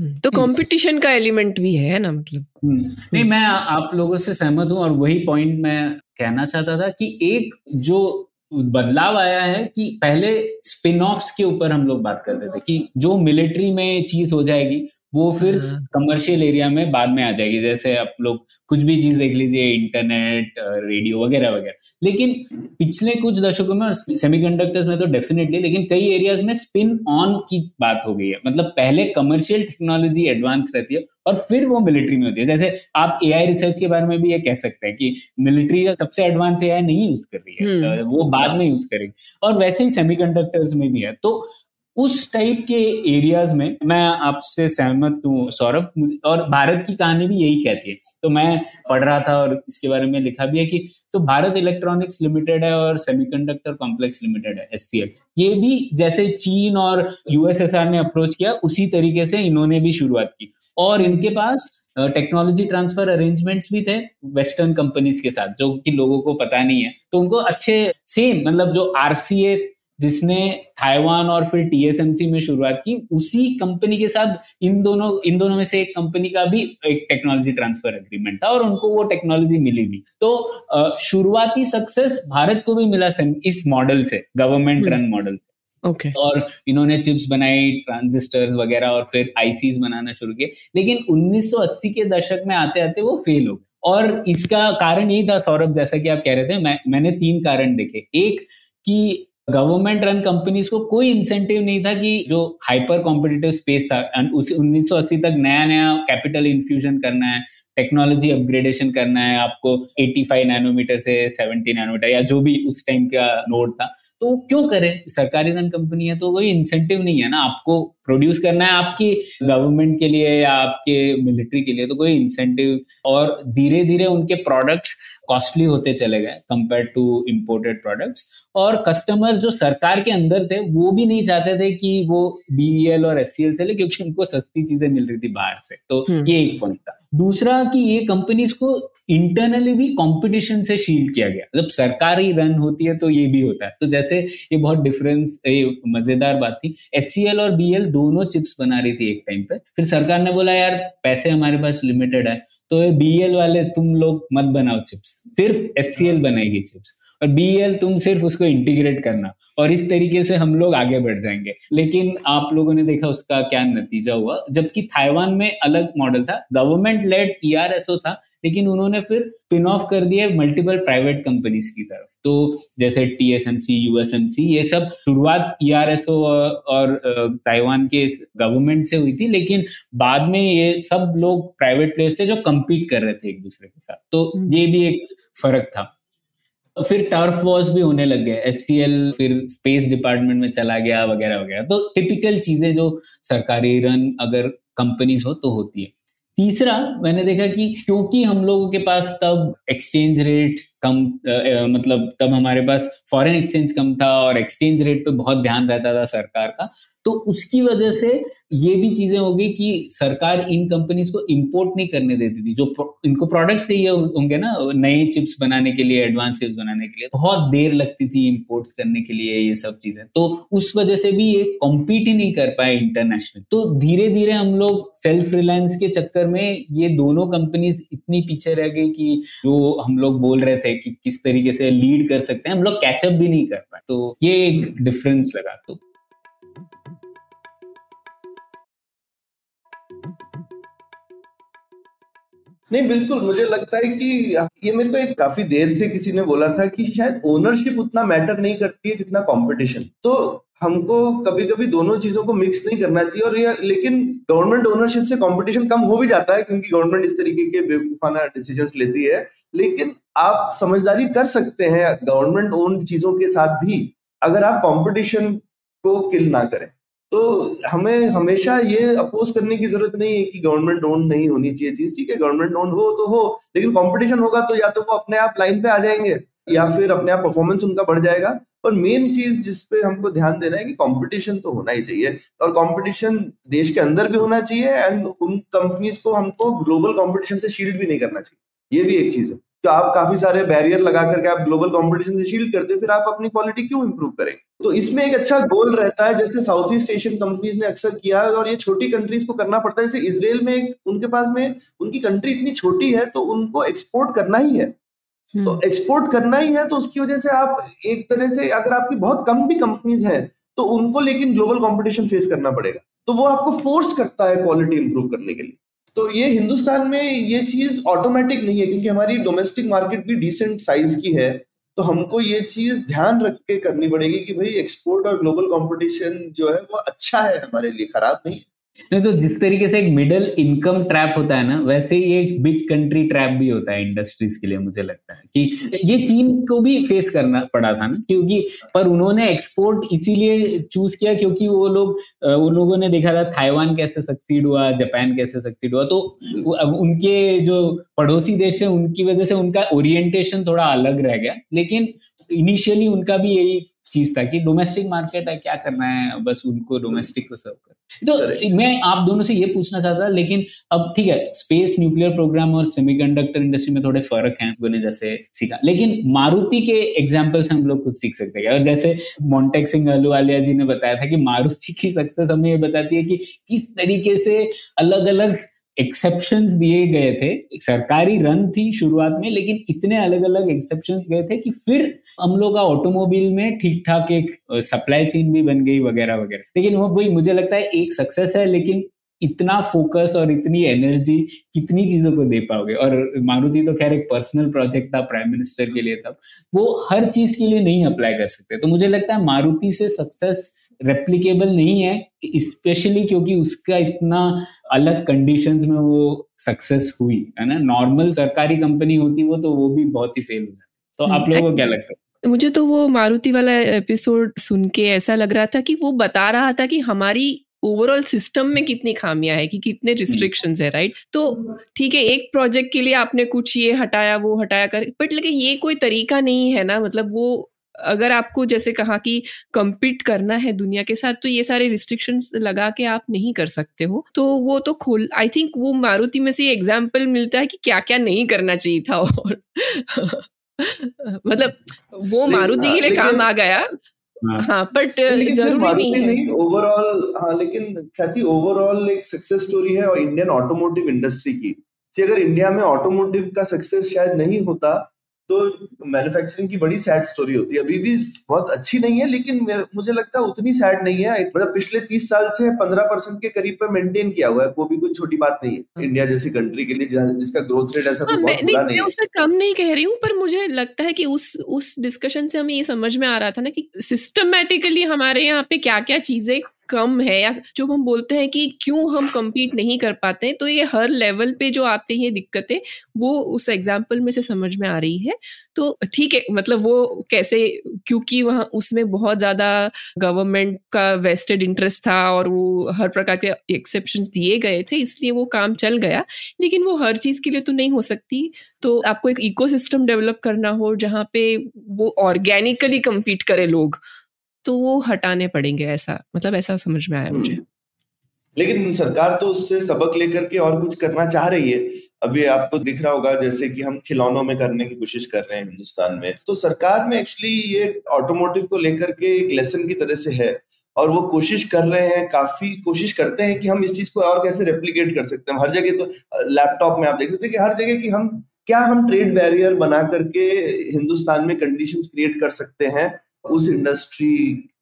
हम्म, तो कंपटीशन का एलिमेंट भी है ना मतलब? हम्म, नहीं मैं आप लोगों से सहमत हूँ और वही पॉइंट मैं कहना चाहता था कि एक जो बदलाव आया है कि पहले स्पिन ऑफ्स के ऊपर हम लोग बात करते थे कि जो मिलिट्री में चीज़ हो जाएगी वो फिर कमर्शियल हाँ। एरिया में बाद में आ जाएगी। जैसे आप लोग कुछ भी चीज़ देख लीजिए इंटरनेट रेडियो वगैरह वगैरह। लेकिन पिछले कुछ दशकों में सेमीकंडक्टर्स में तो डेफिनेटली लेकिन कई एरियाज़ में स्पिन ऑन की बात हो गई है। मतलब पहले कमर्शियल टेक्नोलॉजी एडवांस रहती है और फिर वो मिलिट्री में होती है। जैसे आप एआई रिसर्च के बारे में भी ये कह सकते हैं कि मिलिट्री का सबसे एडवांस ए नहीं यूज़ कर रही है। हम्म। वो बाद में यूज़ करेगी। और वैसे ही सेमीकंडक्टर्स में भी है। तो उस टाइप के एरियाज़ में मैं आपसे सहमत हूँ, सौरभ। और भारत की कहानी भी यही कहती है। तो मैं पढ़ रहा था और इसके बारे में लिखा भी है कि तो भारत इलेक्ट्रॉनिक्स लिमिटेड है और सेमीकंडक्टर कॉम्प्लेक्स लिमिटेड है एस ये भी जैसे चीन और यूएसएसआर ने अप्रोच किया, उसी तरीके से इन्होंने भी शुरुआत की। और इनके पास टेक्नोलॉजी ट्रांसफ़र अरेंजमेंट्स भी थे वेस्टर्न कंपनीज़ के साथ, जो कि लोगों को पता नहीं है। तो उनको अच्छे सेम मतलब जो आरसीए जिसने ताइवान और फिर टीएसएमसी में शुरुआत की उसी कंपनी के साथ इन दोनों इन दोनों में से एक कंपनी का भी एक टेक्नोलॉजी ट्रांसफ़र एग्रीमेंट था और उनको वो टेक्नोलॉजी मिली भी। तो शुरुआती सक्सेस भारत को भी मिला इस मॉडल से government run model okay okay. और इन्होंने चिप्स बनाई ट्रांजिस्टर्स वगैरह और फिर आईसीज बनाना शुरू किए। लेकिन 1980 के दशक में आते आते वो फेल हो गए। और इसका कारण यही था सौरभ जैसा कि आप कह रहे थे मैं मैंने तीन कारण देखे। एक कि गवर्नमेंट रन कंपनीज़ को कोई इंसेंटिव नहीं था कि जो हाइपर कॉम्पिटेटिव स्पेस था उन्नीस सौ अस्सी तक नया नया कैपिटल इन्फ्यूजन करना है टेक्नोलॉजी अपग्रेडेशन करना है, आपको 85 नैनोमीटर से 70 नैनोमीटर या जो भी उस टाइम का नोड था। तो क्यों करें? सरकारी रन कंपनी है तो कोई इंसेंटिव नहीं है ना। आपको प्रोड्यूस करना है आपकी गवर्नमेंट के लिए या आपके मिलिट्री के लिए तो कोई इंसेंटिव और धीरे धीरे उनके प्रोडक्ट्स कॉस्टली होते चले गए कंपेयर टू इम्पोर्टेड प्रोडक्ट्स और कस्टमर्स जो सरकार के अंदर थे वो भी नहीं चाहते थे कि वो बी और एस सी ले क्योंकि उनको सस्ती चीज़ें मिल रही थी बाहर से। तो हम्म। ये एक पॉइंट था। दूसरा कि ये कंपनीज़ को इंटरनली भी कंपटीशन से शील्ड किया गया। जब सरकारी रन होती है तो ये भी होता है। तो जैसे ये बहुत डिफरेंस मज़ेदार बात थी। एस और बीएल दोनों चिप्स बना रही थी एक टाइम पे। फिर सरकार ने बोला, यार, पैसे हमारे पास लिमिटेड है। तो ये बीएल वाले, तुम लोग मत बनाओ चिप्स सिर्फ़ एस बनाएगी चिप्स और बी एल तुम सिर्फ़ उसको इंटीग्रेट करना। और इस तरीके से हम लोग आगे बढ़ जाएँगे। लेकिन आप लोगों ने देखा उसका क्या नतीजा हुआ? जबकि थाईवान में अलग मॉडल था। गवर्नमेंट लेड ईआरएसओ था लेकिन उन्होंने फिर पिन ऑफ़ कर दिया मल्टीपल प्राइवेट कंपनीज़ की तरफ़। तो जैसे टीएसएमसी यूएसएमसी ये सब शुरुआत ई आर एस ओ और ताइवान के गवर्नमेंट से हुई थी लेकिन बाद में ये सब लोग प्राइवेट प्लेयर्स थे जो कम्पीट कर रहे थे एक दूसरे के साथ। तो हम्म। ये भी एक फ़र्क था। फिर टर्फ वॉर्स भी होने लग गए एससीएल फिर स्पेस डिपार्टमेंट में चला गया, वगैरह वगैरह। तो टिपिकल चीज़ें जो सरकारी रन अगर कंपनीज़ हो तो होती है। तीसरा, मैंने देखा कि क्योंकि हम लोगों के पास तब एक्सचेंज रेट कम आ, मतलब तब हमारे पास फॉरेन एक्सचेंज कम था और एक्सचेंज रेट पे बहुत ध्यान रहता था सरकार का। तो उसकी वजह से ये भी चीज़ें हो गई कि सरकार इन कंपनीज़ को इंपोर्ट नहीं करने देती थी जो इनको प्रोडक्ट्स चाहिए होंगे ना नए चिप्स बनाने के लिए एडवांस चिप्स बनाने के लिए बहुत देर लगती थी इंपोर्ट करने के लिए ये सब चीज़ें। तो उस वजह से भी ये कॉम्पीट ही नहीं कर पाए इंटरनेशनल तो धीरे धीरे हम लोग सेल्फ रिलायंस के चक्कर में ये दोनों कंपनीज़ इतनी पीछे रह गई कि जो हम लोग बोल रहे थे कि किस तरीके से लीड कर सकते हैं। हम लोग कैचअप भी नहीं कर पाए। तो ये एक डिफरेंस लगा। तो नहीं, बिल्कुल, मुझे लगता है कि ये मेरे को एक काफ़ी देर से किसी ने बोला था कि शायद ओनरशिप उतना मैटर नहीं करती है जितना कंपटीशन तो हमको कभी कभी दोनों चीज़ों को मिक्स नहीं करना चाहिए और ये लेकिन गवर्नमेंट ओनरशिप से कंपटीशन कम हो भी जाता है क्योंकि गवर्नमेंट इस तरीके के बेवकूफाना डिसीज़न लेती है। लेकिन आप समझदारी कर सकते हैं गवर्नमेंट ओन चीज़ों के साथ भी अगर आप कंपटीशन को किल ना करें। तो हमें हमेशा ये अपोज करने की ज़रूरत नहीं है कि गवर्नमेंट ओन नहीं होनी चाहिए। चीज़ ठीक है गवर्नमेंट ओन हो तो हो, लेकिन कंपटीशन होगा तो या तो वो अपने आप लाइन पे आ जाएँगे या फिर अपने आप परफॉर्मेंस उनका बढ़ जाएगा। पर मेन चीज़ जिसपे हमको ध्यान देना है कि कंपटीशन तो होना ही चाहिए और कंपटीशन देश के अंदर भी होना चाहिए एंड उन कंपनीज़ को हमको ग्लोबल कंपटीशन से शील्ड भी नहीं करना चाहिए। ये भी एक चीज़ है। तो आप काफ़ी सारे बैरियर लगा करके आप ग्लोबल कंपटीशन से शील्ड करते फिर आप अपनी क्वालिटी क्यों इंप्रूव करें तो इसमें एक अच्छा गोल रहता है, जैसे साउथ ईस्ट एशियन कंपनीज़ ने अक्सर किया है और ये छोटी कंट्रीज़ को करना पड़ता है। जैसे इसराइल में एक, उनके पास में उनकी कंट्री इतनी छोटी है तो उनको एक्सपोर्ट करना ही है। तो एक्सपोर्ट हम्म। करना ही है तो उसकी वजह से आप एक तरह से अगर आपकी बहुत कम भी कंपनीज़ हैं तो उनको लेकिन ग्लोबल कंपटीशन फेस करना पड़ेगा। तो वो आपको फोर्स करता है क्वालिटी इंप्रूव करने के लिए। तो ये हिंदुस्तान में ये चीज़ ऑटोमेटिक नहीं है क्योंकि हमारी डोमेस्टिक मार्केट भी डिसेंट साइज़ की है तो हमको ये चीज़ ध्यान रख के करनी पड़ेगी कि भाई एक्सपोर्ट और ग्लोबल कंपटीशन जो है वो अच्छा है हमारे लिए खराब नहीं है। नहीं तो जिस तरीके से एक मिडिल इनकम ट्रैप होता है ना, वैसे ही एक बिग कंट्री ट्रैप भी होता है इंडस्ट्रीज़ के लिए मुझे लगता है कि ये चीन को भी फेस करना पड़ा था ना, क्योंकि पर उन्होंने एक्सपोर्ट इसीलिए चूज़ किया क्योंकि वो लोग उन लोगों ने देखा था थाईवान कैसे सक्सीड हुआ जापान कैसे सक्सीड हुआ तो उनके जो पड़ोसी देश है, उनकी वजह से उनका ओरिएंटेशन थोड़ा अलग रह गया। लेकिन इनिशियली उनका भी यही चीज़ था कि डोमेस्टिक मार्केट है क्या करना है? बस उनको डोमेस्टिक को सर्व कर तो मैं आप दोनों से ये पूछना चाहता लेकिन अब ठीक है स्पेस न्यूक्लियर प्रोग्राम और सेमीकंडक्टर इंडस्ट्री में थोड़े फ़र्क हैं मैंने जैसे सीखा लेकिन मारुति के एग्ज़ाम्पल से हम लोग कुछ सीख सकते हैं। और जैसे मोन्टेक सिंह अलूवालिया जी ने बताया था कि मारुति की सक्सेस हमें ये बताती है कि किस तरीके से अलग अलग एक्सेप्शन दिए गए थे सरकारी रन थी शुरुआत में, लेकिन इतने अलग अलग एक्सेप्शन गए थे कि फिर हम लोग का ऑटोमोबाइल में ठीक ठाक एक सप्लाई चेन भी बन गई वगैरह वगैरह। लेकिन वो, वही मुझे लगता है एक सक्सेस है, लेकिन इतना फोकस और इतनी एनर्जी कितनी चीज़ों को दे पाओगे? और मारुति तो खैर एक पर्सनल प्रोजेक्ट था प्राइम मिनिस्टर के लिए तब। वो हर चीज़ के लिए नहीं अप्लाई कर सकते। तो मुझे लगता है मारुति से सक्सेस रेप्लीकेबल नहीं है स्पेशली क्योंकि उसका इतना अलग कंडीशंस में वो सक्सेस हुई है ना? नॉर्मल सरकारी कंपनी होती वो तो वो भी बहुत ही फेल हो जाती। तो आप हम्म, लोगों को क्या लगता है? मुझे तो वो मारुति वाला एपिसोड सुन के ऐसा लग रहा था कि वो बता रहा था कि हमारी ओवरऑल सिस्टम में कितनी खामियाँ है कि कितने रिस्ट्रिक्शन है राइट तो ठीक है एक प्रोजेक्ट के लिए आपने कुछ ये हटाया वो हटाया कर बट लेकिन ये कोई तरीका नहीं है ना मतलब वो अगर आपको जैसे कहा कि कम्पीट करना है दुनिया के साथ तो ये सारे रिस्ट्रिक्शन लगा के आप नहीं कर सकते हो। तो वो तो खोल आई थिंक वो मारुति में से एग्ज़ाम्पल मिलता है कि क्या क्या नहीं करना चाहिए था और *laughs* मतलब वो मारुति के लिए काम आ गया। हाँ। बट हाँ, ज़रूरी नहीं, नहीं ओवरऑल हाँ लेकिन ख्याति ओवरऑल एक सक्सेस स्टोरी है और इंडियन ऑटोमोटिव इंडस्ट्री की। अगर इंडिया में ऑटोमोटिव का सक्सेस शायद नहीं होता तो मैन्युफैक्चरिंग की बड़ी सैड स्टोरी होती है। अभी भी बहुत अच्छी नहीं है लेकिन मुझे लगता है उतनी सैड नहीं है। मतलब पिछले तीस साल से पंद्रह परसेंट के करीब पे मेंटेन किया हुआ है। वो भी कोई छोटी बात नहीं है। इंडिया जैसी कंट्री के लिए जिसका ग्रोथ रेट ऐसा हाँ, बहुत बुरा नहीं, मैं उससे कम नहीं कह रही हूँ पर मुझे लगता है कि उस उस डिस्कशन से हमें ये समझ में आ रहा था ना कि सिस्टमेटिकली हमारे यहाँ पे क्या क्या चीज़ें कम है या जो हम बोलते हैं कि क्यों हम कम्पीट नहीं कर पाते तो ये हर लेवल पे जो आते हैं दिक्कतें, वो उस एग्ज़ाम्पल में से समझ में आ रही है। तो ठीक है मतलब वो कैसे, क्योंकि वहाँ उसमें बहुत ज़्यादा गवर्नमेंट का वेस्टेड इंटरेस्ट था और वो हर प्रकार के एक्सेप्शन दिए गए थे, इसलिए वो काम चल गया। लेकिन वो हर चीज़ के लिए तो नहीं हो सकती। तो आपको एक इकोसिस्टम डेवलप करना हो, जहाँ पे वो ऑर्गेनिकली कम्पीट करे लोग। तो वो हटाने पड़ेंगे ऐसा मतलब ऐसा समझ में आया मुझे। हम्म। लेकिन सरकार तो उससे सबक लेकर के और कुछ करना चाह रही है। अभी आपको दिख रहा होगा जैसे कि हम खिलौनों में करने की कोशिश कर रहे हैं हिंदुस्तान में। तो सरकार में एक्चुअली ये ऑटोमोटिव को लेकर के एक लेसन की तरह से है और वो कोशिश कर रहे हैं, काफ़ी कोशिश करते हैं कि हम इस चीज़ को और कैसे रेप्लीकेट कर सकते हैं। हर जगह तो लैपटॉप में आप देख सकते हैं कि हर जगह की हम, क्या हम ट्रेड बैरियर बना करके हिंदुस्तान में कंडीशंस क्रिएट कर सकते हैं। उस इंडस्ट्री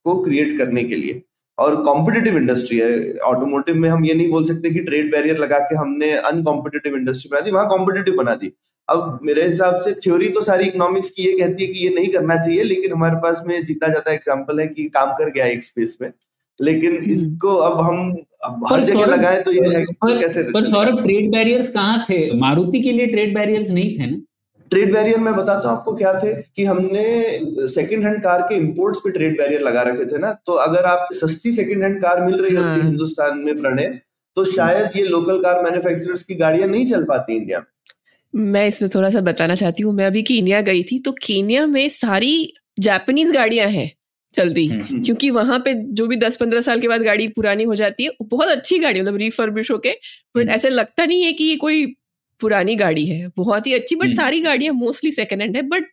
को क्रिएट करने के लिए। और कॉम्पिटेटिव इंडस्ट्री है ऑटोमोटिव में हम ये नहीं बोल सकते कि ट्रेड बैरियर लगा के हमने अनकॉम्पिटेटिव इंडस्ट्री बना दी वहाँ कॉम्पिटेटिव बना दी। अब मेरे हिसाब से थ्योरी तो सारी इकोनॉमिक्स की ये कहती है कि ये नहीं करना चाहिए लेकिन हमारे पास में जीता जाता एग्ज़ाम्पल है कि काम कर गया एक स्पेस में। लेकिन हम्म। इसको अब हम अब हर जगह लगाए तो ये है पर, कैसे पर सौरभ ट्रेड बैरियर्स कहाँ थे? मारुति के लिए ट्रेड बैरियर्स नहीं थे ना? ट्रेड बैरियर मैं बताता हूँ आपको क्या थे कि हमने सेकंड हैंड कार के इंपोर्ट्स पे ट्रेड बैरियर लगा रखे थे ना तो अगर आप सस्ती सेकंड हैंड कार मिल रही होती हाँ। हिंदुस्तान में प्रणय तो शायद ये लोकल कार मैन्युफैक्चरर्स की गाड़ियाँ नहीं चल पाती इंडिया मैं इसमें थोड़ा सा बताना चाहती हूँ मैं अभी कीनिया गई थी तो कीनिया में सारी जापानीज गाड़ियाँ हैं चलती हम्म, हम्म। क्योंकि वहाँ पे जो भी दस पंद्रह साल के बाद गाड़ी पुरानी हो जाती है बहुत अच्छी गाड़ी मतलब रिफर्बिश होके बट हम्म। ऐसे लगता नहीं है कि ये कोई पुरानी गाड़ी है। बहुत ही अच्छी बट सारी गाड़ियाँ मोस्टली सेकेंड हैंड है बट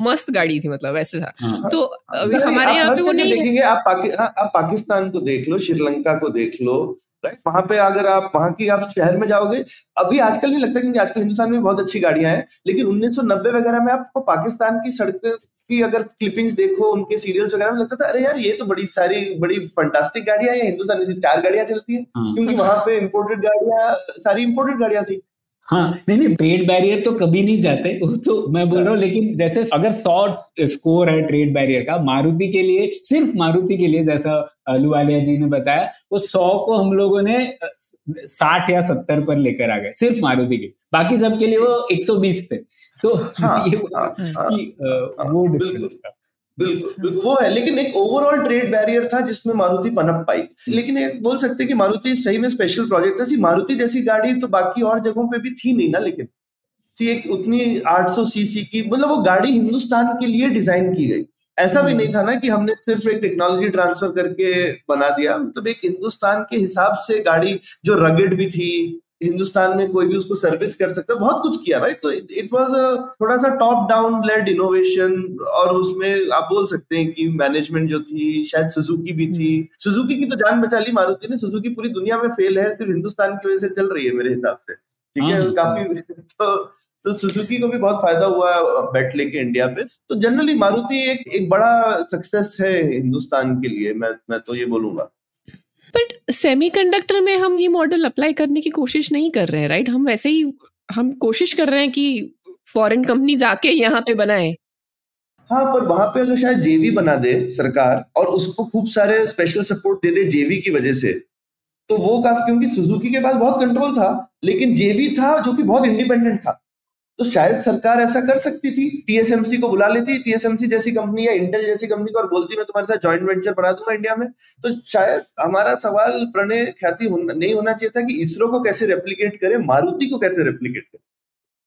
मस्त गाड़ी थी मतलब वैसे था। हाँ। तो अभी हमारे यहाँ पे वो नहीं देखेंगे आप पाकि, हाँ, आप पाकिस्तान को देख लो श्रीलंका को देख लो राइट वहाँ पे अगर आप वहाँ की आप शहर में जाओगे अभी आजकल नहीं लगता क्योंकि आजकल हिंदुस्तान में बहुत अच्छी गाड़ियाँ हैं लेकिन 1990 वगैरह में आपको पाकिस्तान की सड़क की अगर क्लिपिंग्स देखो उनके सीरियल्स वगैरह में लगता था अरे यार ये तो बड़ी सारी बड़ी फंटास्टिक गाड़ियाँ हैं हिंदुस्तान में चार गाड़ियाँ चलती है हाँ। क्योंकि वहाँ पे इम्पोर्टेड गाड़ियाँ सारी इम्पोर्टेड गाड़ियाँ थी। हाँ नहीं नहीं ट्रेड बैरियर तो कभी नहीं जाते वो तो मैं बोल रहा हूँ लेकिन जैसे अगर सौ स्कोर है ट्रेड बैरियर का मारुति के लिए सिर्फ़ मारुति के लिए जैसा अलूवालिया जी ने बताया वो सौ को हम लोगों ने साठ या सत्तर पर लेकर आ गए सिर्फ़ मारुति के बाकी सबके लिए वो एक सौ बीस थे। तो हाँ, *laughs* ये हाँ, हाँ, कि, अ, वो डिफरेंस था। बिल्कुल बिल्कुल। वो है लेकिन एक ओवरऑल ट्रेड बैरियर था जिसमें मारुति पनप पाई। लेकिन एक बोल सकते कि मारुति सही में स्पेशल प्रोजेक्ट था। मारुति जैसी गाड़ी तो बाकी और जगहों पे भी थी नहीं ना लेकिन। एक उतनी 800 सीसी की मतलब वो गाड़ी हिंदुस्तान के लिए डिज़ाइन की गई। ऐसा भी नहीं था ना कि हमने सिर्फ़ एक टेक्नोलॉजी ट्रांसफ़र करके बना दिया। मतलब एक हिंदुस्तान के हिसाब से गाड़ी जो रगेड भी थी हिंदुस्तान में कोई भी उसको सर्विस कर सकता है बहुत कुछ किया राइट तो इट वाज थोड़ा सा टॉप डाउन लेड इनोवेशन और उसमें आप बोल सकते हैं कि मैनेजमेंट जो थी शायद सुजुकी भी थी। सुजुकी की तो जान बचा ली मारुति ने सुजुकी पूरी दुनिया में फेल है सिर्फ़ हिंदुस्तान की वजह से चल रही है मेरे हिसाब से। ठीक है? हाँ। काफ़ी *laughs* तो तो सुजुकी को भी बहुत फ़ायदा हुआ बेट लेके इंडिया पे। तो जनरली मारुति एक एक बड़ा सक्सेस है हिंदुस्तान के लिए मैं मैं तो ये बोलूँगा। बट सेमीकंडक्टर में हम ये मॉडल अप्लाई करने की कोशिश नहीं कर रहे हैं राइट हम वैसे ही, हम कोशिश कर रहे हैं कि फॉरेन कंपनी जाके यहाँ पे बनाए। हाँ पर वहाँ पे अगर शायद जेवी बना दे सरकार और उसको खूब सारे स्पेशल सपोर्ट दे दे जेवी की वजह से तो वो काफ़ी, क्योंकि सुजुकी के पास बहुत कंट्रोल था, लेकिन जेवी था जो कि बहुत इंडिपेंडेंट था। तो शायद सरकार ऐसा कर सकती थी। टीएसएमसी को बुला लेती। टीएसएमसी जैसी कंपनी या इंटेल जैसी कंपनी को और बोलती मैं तुम्हारे साथ जॉइंट वेंचर बना दूँगा इंडिया में। तो शायद हमारा सवाल प्रणय ख्याति होना, नहीं होना चाहिए था कि इसरो को कैसे रेप्लीकेट करे मारुति को कैसे रेप्लीकेट करे।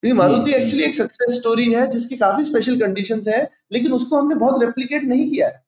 क्योंकि मारुति हम्म। एक्चुअली एक सक्सेस स्टोरी है जिसकी काफ़ी स्पेशल कंडीशन है लेकिन उसको हमने बहुत रेप्लीकेट नहीं किया है।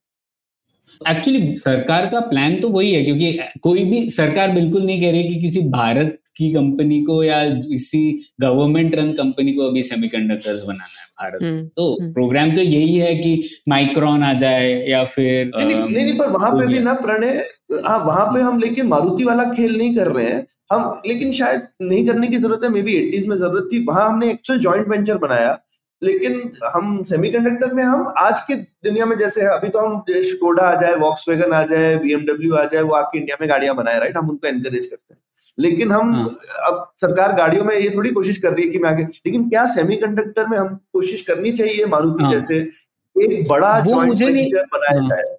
एक्चुअली सरकार का प्लान तो वही है क्योंकि कोई भी सरकार बिल्कुल नहीं कह रही कि किसी भारत की कंपनी को या किसी गवर्नमेंट रन कंपनी को अभी सेमीकंडक्टर्स बनाना है भारत में। हम्म, तो हम्म। प्रोग्राम तो यही है कि माइक्रॉन आ जाए या फिर नहीं नहीं नहीं, नहीं पर वहाँ पे भी ना प्रणय हाँ वहाँ पे हम लेकिन मारुति वाला खेल नहीं कर रहे हैं। हम लेकिन शायद नहीं करने की ज़रूरत है मे बी एटीज में ज़रूरत थी। वहाँ हमने एक्चुअल ज्वाइंट वेंचर बनाया। लेकिन हम सेमीकंडक्टर में हम आज के दुनिया में जैसे है अभी तो हम स्कोडा आ जाए वॉक्स आ जाए बीएमडब्ल्यू आ जाए वो आके इंडिया में गाड़ियाँ बनाए राइट हम उनको एनकरेज करते हैं। लेकिन हम हाँ। अब सरकार गाड़ियों में ये थोड़ी कोशिश कर रही है कि मैं आगे लेकिन क्या सेमीकंडक्टर में हम कोशिश करनी चाहिए मारुति हाँ। जैसे एक बड़ा वो मुझे नहीं- बनाया हाँ। जाए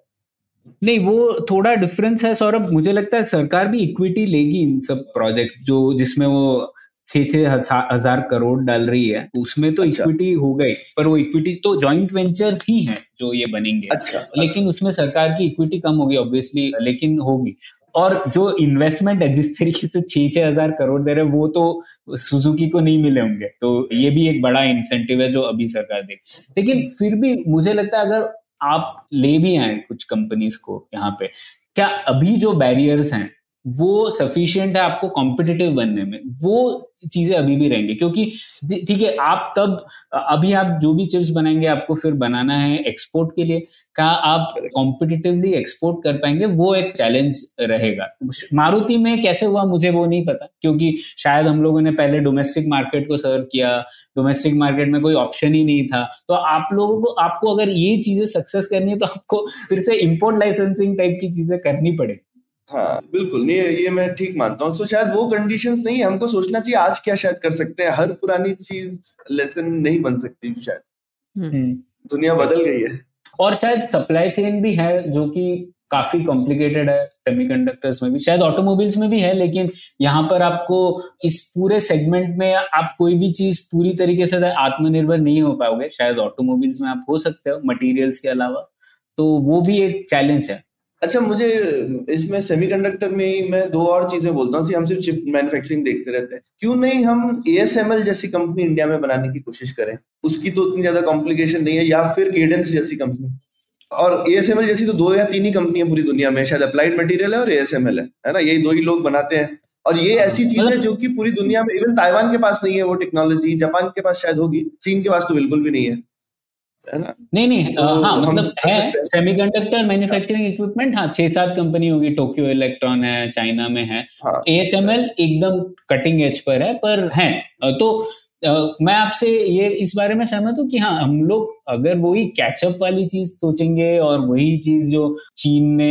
नहीं वो थोड़ा डिफरेंस है सौरभ मुझे लगता है सरकार भी इक्विटी लेगी इन सब प्रोजेक्ट जो जिसमें वो छह छह हज़ार करोड़ डाल रही है उसमें तो अच्छा। इक्विटी हो गई पर वो इक्विटी तो जॉइंट वेंचर ही है जो ये बनेंगे अच्छा लेकिन अच्छा। उसमें सरकार की इक्विटी कम होगी ऑब्वियसली लेकिन होगी और जो इन्वेस्टमेंट है, जिस तरीके से छह छह हज़ार करोड़ दे रहे वो तो सुजुकी को नहीं मिले होंगे। तो ये भी एक बड़ा इंसेंटिव है जो अभी सरकार दे लेकिन फिर भी मुझे लगता है, अगर आप ले भी आए कुछ कंपनीज़ को यहाँ पे, क्या अभी जो बैरियर्स हैं वो सफिशियंट है आपको कॉम्पिटिटिव बनने में। वो चीज़ें अभी भी रहेंगी क्योंकि ठीक है आप तब अभी आप जो भी चिप्स बनाएँगे आपको फिर बनाना है एक्सपोर्ट के लिए। क्या आप कॉम्पिटिटिवली एक्सपोर्ट कर पाएँगे वो एक चैलेंज रहेगा। मारुति में कैसे हुआ मुझे वो नहीं पता क्योंकि शायद हम लोगों ने पहले डोमेस्टिक मार्केट को सर्व किया डोमेस्टिक मार्केट में कोई ऑप्शन ही नहीं था। तो आप लोगों को आपको अगर ये चीज़ें सक्सेस करनी है तो आपको फिर से इम्पोर्ट लाइसेंसिंग टाइप की चीज़ें करनी पड़ेगी। हाँ। बिल्कुल ये ये मैं ठीक मानता हूँ। तो शायद वो कंडीशंस नहीं है। हमको सोचना चाहिए आज क्या शायद कर सकते हैं। हर पुरानी चीज़ लेसन नहीं बन सकती शायद। दुनिया बदल गई है। और शायद सप्लाई चेन भी है जो कि काफ़ी कॉम्प्लिकेटेड है सेमीकंडक्टर्स में भी। शायद ऑटोमोबाइल्स में भी है लेकिन यहाँ पर आपको इस पूरे सेगमेंट में आप कोई भी चीज़ पूरी तरीके से आत्मनिर्भर नहीं हो पाओगे शायद ऑटोमोबाइल्स में आप हो सकते हो मटेरियल्स के अलावा। तो वो भी एक चैलेंज है। अच्छा मुझे इसमें सेमीकंडक्टर में ही मैं दो और चीज़ें बोलता हूँ हम सिर्फ़ चिप मैन्युफैक्चरिंग देखते रहते हैं। क्यों नहीं हम एएसएमएल जैसी कंपनी इंडिया में बनाने की कोशिश करें? उसकी तो उतनी ज़्यादा कॉम्प्लिकेशन नहीं है या फिर केडेंस जैसी कंपनी और एएसएमएल जैसी तो दो या तीन ही कंपनी है पूरी दुनिया में शायद अप्लाइड मटेरियल है और एएसएमएल है है ना? यही दो ही लोग बनाते हैं। और ये ऐसी चीज़ है जो कि पूरी दुनिया में इवन ताइवान के पास नहीं है वो टेक्नोलॉजी जापान के पास शायद होगी चीन के पास तो बिल्कुल भी नहीं है। नहीं नहीं तो हाँ मतलब है हैं। सेमीकंडक्टर मैन्युफैक्चरिंग इक्विपमेंट हाँ छह सात कंपनी होगी टोक्यो इलेक्ट्रॉन है चाइना में है। हाँ। एएसएमएल एकदम कटिंग एज पर है पर है। तो अ, मैं आपसे ये इस बारे में सहमत हूँ कि हाँ हम लोग अगर वही कैचअप वाली चीज़ सोचेंगे और वही चीज़ जो चीन ने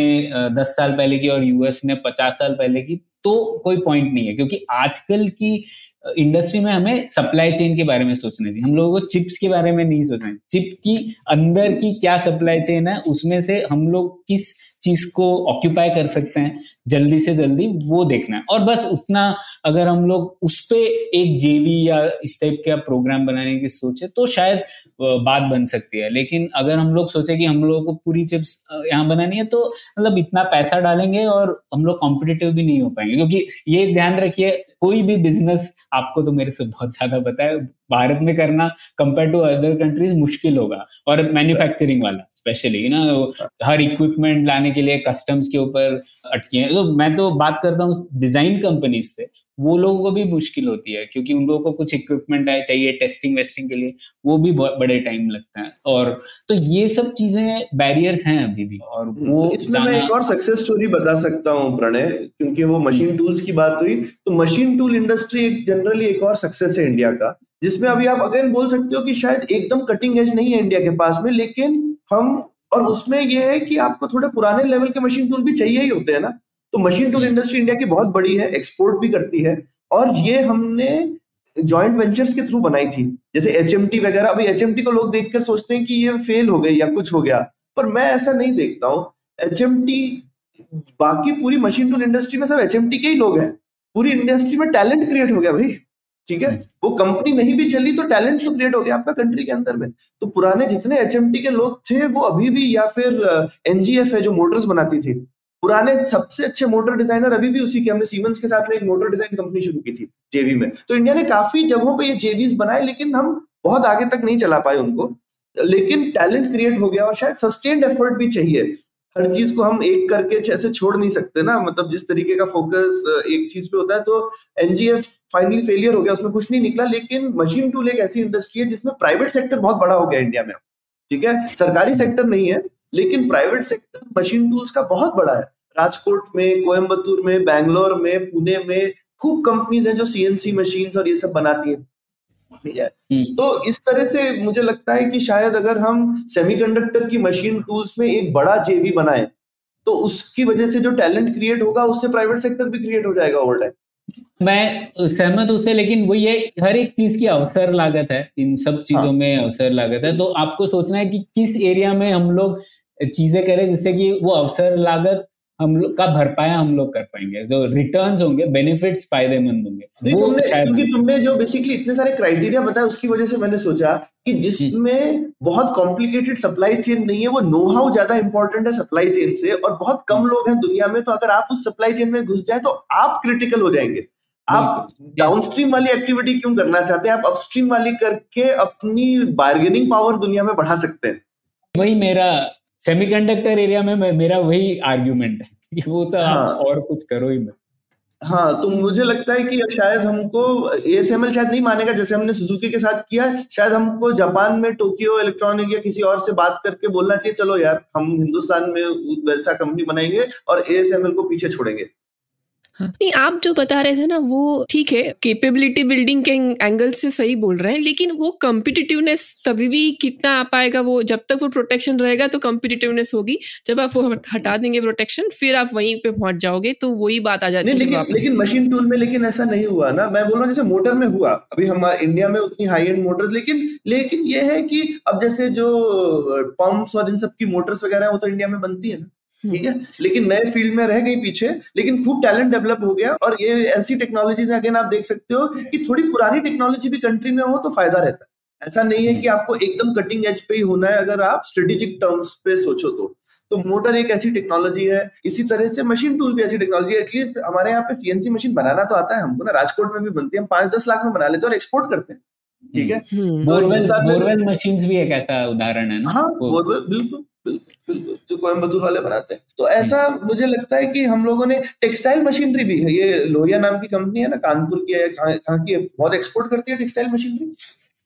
दस साल पहले की और यूएस ने पचास साल पहले की तो कोई पॉइंट नहीं है। क्योंकि आजकल की इंडस्ट्री में हमें सप्लाई चेन के बारे में सोचना चाहिए। हम लोगों को चिप्स के बारे में नहीं सोचना चिप की अंदर की क्या सप्लाई चेन है, उसमें से हम लोग किस चीज़ को ऑक्यूपाई कर सकते हैं, जल्दी से जल्दी वो देखना है। और बस उतना अगर हम लोग उस पर एक जेवी या इस टाइप का प्रोग्राम बनाने की सोचे तो शायद बात बन सकती है। लेकिन अगर हम लोग सोचे कि हम लोगों को पूरी चिप्स यहाँ बनानी है तो मतलब इतना पैसा डालेंगे और हम लोग कॉम्पिटेटिव भी नहीं हो पाएँगे। क्योंकि ये ध्यान रखिए कोई भी बिज़नेस आपको तो मेरे से बहुत ज़्यादा पता है, भारत में करना कंपेयर टू अदर कंट्रीज़ मुश्किल होगा। और मैन्युफैक्चरिंग वाला स्पेशली ना हर इक्विपमेंट लाने के लिए कस्टम्स के ऊपर अटकी है। तो मैं तो बात करता हूँ डिज़ाइन कंपनीज़ से वो लोगों को भी मुश्किल होती है क्योंकि उन लोगों को कुछ इक्विपमेंट है चाहिए टेस्टिंग वेस्टिंग के लिए वो भी बड़े टाइम लगता है। और तो ये सब चीज़ें बैरियर्स हैं अभी भी और वो तो इसमें मैं एक और सक्सेस स्टोरी बता सकता हूँ प्रणय क्योंकि वो मशीन टूल्स की बात हुई। तो मशीन टूल इंडस्ट्री एक जनरली एक और सक्सेस है इंडिया का जिसमें अभी आप अगेन बोल सकते हो कि शायद एकदम कटिंग एज नहीं है इंडिया के पास में लेकिन हम और उसमें यह है कि आपको थोड़े पुराने लेवल के मशीन टूल भी चाहिए ही होते हैं ना। तो मशीन टूल इंडस्ट्री इंडिया की बहुत बड़ी है एक्सपोर्ट भी करती है, और ये हमने जॉइंट वेंचर्स के थ्रू बनाई थी। जैसे एचएमटी वगैरह, अभी एचएमटी को लोग देखकर सोचते हैं कि ये फेल हो गई या कुछ हो गया, पर मैं ऐसा नहीं देखता हूँ। एचएमटी बाकी पूरी मशीन टूल इंडस्ट्री में सब एच के ही लोग हैं। पूरी इंडस्ट्री में टैलेंट क्रिएट हो गया भाई, ठीक है? वो कंपनी नहीं भी चली तो टैलेंट तो क्रिएट हो गया आपका कंट्री के अंदर में। तो पुराने जितने एचएमटी के लोग थे, वो अभी भी या फिर एनजीएफ है जो मोटर्स बनाती थी। पुराने सबसे अच्छे मोटर डिज़ाइनर अभी भी उसी के, हमने सीमेंस के साथ में एक मोटर डिज़ाइन कंपनी शुरू की थी जेवी में। तो इंडिया ने काफ़ी जगहों पे ये जेवीज बनाए, लेकिन हम बहुत आगे तक नहीं चला पाए उनको। लेकिन टैलेंट क्रिएट हो गया और शायद सस्टेन्ड एफर्ट भी चाहिए। हर चीज़ को हम एक करके ऐसे छोड़ नहीं सकते ना। मतलब जिस तरीके का फोकस एक चीज़ पे होता है तो एनजीएफ फाइनली फेलियर हो गया, उसमें कुछ नहीं निकला। लेकिन मशीन टूल एक ऐसी इंडस्ट्री है जिसमें प्राइवेट सेक्टर बहुत बड़ा हो गया इंडिया में ठीक है? सरकारी सेक्टर नहीं है लेकिन प्राइवेट सेक्टर मशीन टूल्स का बहुत बड़ा है। राजकोट में कोयम्बतूर में बैंगलोर में पुणे में खूब कंपनीज़ हैं जो सीएनसी मशीन और ये सब बनाती हैं। ठीक है? तो इस तरह से मुझे लगता है कि शायद अगर हम सेमीकंडक्टर की मशीन टूल्स में एक बड़ा जेवी बनाए तो उसकी वजह से जो टैलेंट क्रिएट होगा उससे प्राइवेट सेक्टर भी क्रिएट हो जाएगा ओवर टाइम मैं सहमत उससे लेकिन वो ये हर एक चीज़ की अवसर लागत है इन सब चीज़ों हाँ। में अवसर लागत है तो आपको सोचना है कि किस एरिया में हम लोग चीज़ें करें जिससे कि वो अवसर लागत हम लोग का भरपाया हम लोग कर पाएँगे। जो रिटर्न्स होंगे बेनिफिट्स फ़ायदेमंद होंगे वो तुमने क्योंकि तुमने जो बेसिकली इतने सारे क्राइटेरिया बताया उसकी वजह से मैंने सोचा कि जिसमें बहुत कॉम्प्लिकेटेड सप्लाई चेन नहीं है वो नो हाउ ज़्यादा इंपॉर्टेंट है सप्लाई चेन से और बहुत कम लोग हैं दुनिया में तो अगर आप उस सप्लाई चेन में घुस जाए तो आप क्रिटिकल हो जाएँगे। आप डाउनस्ट्रीम वाली एक्टिविटी क्यों करना चाहते हैं? आप अपस्ट्रीम वाली करके अपनी बार्गेनिंग पावर दुनिया में बढ़ा सकते हैं। वही मेरा सेमीकंडक्टर एरिया में मेरा वही आर्ग्यूमेंट है कि वो तो हाँ। और कुछ करो ही मत हाँ तो मुझे लगता है कि शायद हमको एएसएमएल शायद नहीं मानेगा जैसे हमने सुजुकी के साथ किया शायद हमको जापान में टोक्यो इलेक्ट्रॉनिक या किसी और से बात करके बोलना चाहिए चलो यार हम हिंदुस्तान में वैसा कंपनी बनाएँगे और एएसएमएल को पीछे छोड़ेंगे हाँ, नहीं आप जो बता रहे थे ना वो ठीक है कैपेबिलिटी बिल्डिंग के एंगल से सही बोल रहे हैं लेकिन वो कम्पिटिटिवनेस तभी भी कितना आ पाएगा वो जब तक वो प्रोटेक्शन रहेगा तो कम्पिटिटिवनेस होगी। जब आप वो हटा देंगे प्रोटेक्शन फिर आप वहीं पे पहुँच जाओगे तो वही बात आ जाती है लेकिन लेकिन मशीन टूल में लेकिन ऐसा नहीं हुआ ना। मैं बोल रहा हूँ जैसे मोटर में हुआ। अभी हमारे इंडिया में उतनी हाई एंड मोटर्स लेकिन लेकिन ये है कि अब जैसे जो पंप्स और इन सब की मोटर्स वगैरह वो तो इंडिया में बनती है ना। ठीक है? लेकिन नए फ़ील्ड में रह गई पीछे लेकिन खूब टैलेंट डेवलप हो गया और ये ऐसी टेक्नोलॉजीज़ अगेन आप देख सकते हो कि थोड़ी पुरानी टेक्नोलॉजी भी कंट्री में हो तो फ़ायदा रहता है। ऐसा नहीं है कि आपको एकदम कटिंग एज पे ही होना है अगर आप स्ट्रेटेजिक टर्म्स पे सोचो तो। तो मोटर एक ऐसी टेक्नोलॉजी है इसी तरह से मशीन टूल भी ऐसी टेक्नोलॉजी है एटलीस्ट हमारे यहाँ पे सीएनसी मशीन बनाना तो आता है हमको ना राजकोट में भी बनती है हम पाँच दस लाख में बना लेते हैं और एक्सपोर्ट करते हैं ठीक है? हम्म, तो बोरवेल बोरवेल मशीन्स भी एक ऐसा उदाहरण है ना? हाँ बोरवेल बिल्कुल। बिल्कुल जो कोयम्बतूर वाले बनाते हैं तो ऐसा मुझे लगता है कि हम लोगों ने टेक्सटाइल मशीनरी भी है ये लोहिया नाम की कंपनी है ना कानपुर की है कहाँ की है बहुत एक्सपोर्ट करती है टेक्सटाइल मशीनरी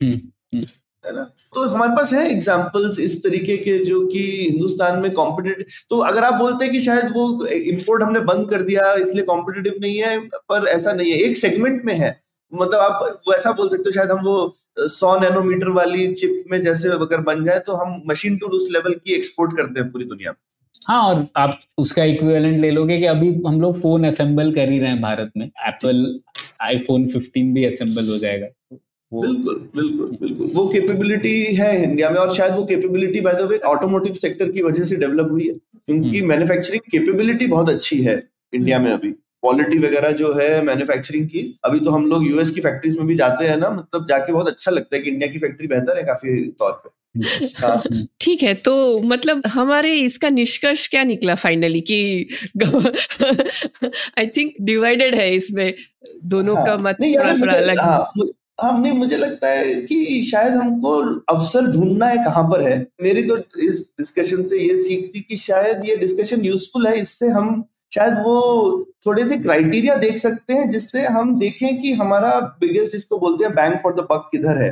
हम्म, हम्म। है ना तो हमारे पास है एग्जाम्पल्स इस तरीके के जो कि हिंदुस्तान में कॉम्पिटेटिव तो अगर आप बोलते हैं कि शायद वो इंपोर्ट हमने बंद कर दिया इसलिए कॉम्पिटेटिव नहीं है पर ऐसा नहीं है एक सेगमेंट में है मतलब आप वैसा बोल सकते हो शायद हम वो सौ नैनोमीटर वाली चिप में जैसे अगर बन जाए तो हम मशीन टूल उस लेवल की एक्सपोर्ट करते हैं पूरी दुनिया में। हाँ और आप उसका इक्विवेलेंट ले लोगे कि अभी हम लोग फ़ोन असेंबल कर ही रहे हैं भारत में। एप्पल आईफोन 15 भी असेंबल हो जाएगा। बिल्कुल बिल्कुल बिल्कुल। वो कैपेबिलिटी है इंडिया में और शायद वो capability by the way automotive sector की वजह से डेवलप हुई है। क्योंकि मैन्युफैक्चरिंग कैपेबिलिटी बहुत अच्छी है इंडिया में अभी। क्वालिटी वगैरह जो है मैन्युफैक्चरिंग की। अभी तो हम लोग यूएस की फैक्ट्रीज में भी जाते हैं ना मतलब जाके बहुत अच्छा लगता है कि इंडिया की फैक्ट्री बेहतर है काफ़ी तौर पे। *laughs* हाँ। ठीक है तो मतलब हमारे इसका निष्कर्ष क्या निकला फाइनली कि आई थिंक डिवाइडेड है इसमें दोनों हाँ, का मत थोड़ा थोड़ा अलग हाँ, हाँ। नहीं मुझे लगता है कि शायद हमको अवसर ढूंढना है कहाँ पर है। मेरी तो इस डिस्कशन से ये सीख थी कि शायद ये डिस्कशन यूजफुल है इससे हम शायद वो थोड़े से क्राइटेरिया देख सकते हैं जिससे हम देखें कि हमारा बिगेस्ट जिसको बोलते हैं बैंक फॉर द बक किधर है।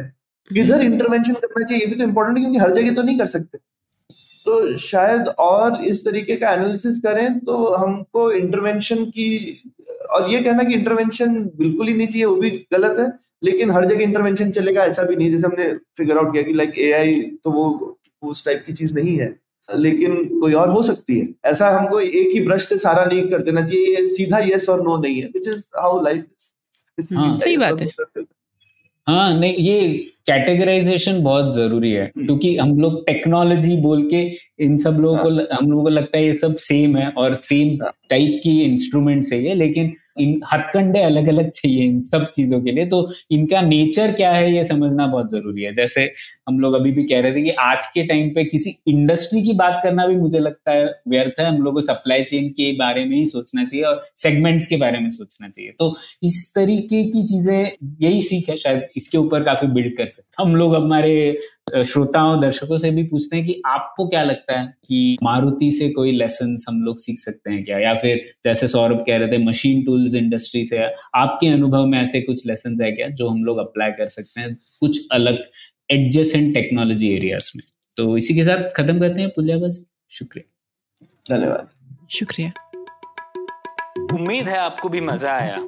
किधर इंटरवेंशन करना चाहिए? ये भी तो इम्पोर्टेंट है क्योंकि हर जगह तो नहीं कर सकते। तो शायद और इस तरीके का एनालिसिस करें तो हमको इंटरवेंशन की और ये कहना कि इंटरवेंशन बिल्कुल ही नहीं चाहिए वो भी गलत है लेकिन हर जगह इंटरवेंशन चलेगा ऐसा भी नहीं जैसे हमने फिगर आउट किया कि लाइक एआई तो वो उस टाइप की चीज़ नहीं है। लेकिन कोई और हो सकती है ऐसा हमको एक ही ब्रश से सारा नहीं कर देना चाहिए ये सीधा यस और नो नहीं है which is how life is सही बात है हाँ नहीं ये कैटेगराइजेशन बहुत ज़रूरी है हम्म। क्योंकि हम लोग टेक्नोलॉजी बोल के इन सब लोगों हाँ. को हम लोगों को लगता है ये सब सेम है और सेम टाइप हाँ। की इंस्ट्रूमेंट है ये लेकिन इन हथकंडे अलग अलग चाहिए इन सब चीज़ों के लिए। तो इनका नेचर क्या है ये समझना बहुत ज़रूरी है। जैसे हम लोग अभी भी कह रहे थे कि आज के टाइम पे किसी इंडस्ट्री की बात करना भी मुझे लगता है व्यर्थ है। हम लोग को सप्लाई चेन के बारे में ही सोचना चाहिए और सेगमेंट्स के बारे में सोचना चाहिए। तो इस तरीके की चीज़ें यही सीख है। शायद इसके ऊपर काफ़ी बिल्ड कर सकते हम लोग हमारे श्रोताओं दर्शकों से भी पूछते हैं कि आपको क्या लगता है कि मारुति से कोई लेसन हम लोग सीख सकते हैं क्या? या फिर जैसे सौरभ कह रहे थे मशीन टूल्स इंडस्ट्री से आपके अनुभव में ऐसे कुछ लेसन है क्या जो हम लोग अप्लाई कर सकते हैं कुछ अलग एडजस्टेंट टेक्नोलॉजी एरियाज़ में? तो इसी के साथ खत्म करते हैं पुलियाबाजी। शुक्रिया। धन्यवाद। शुक्रिया। उम्मीद है आपको भी मज़ा आया।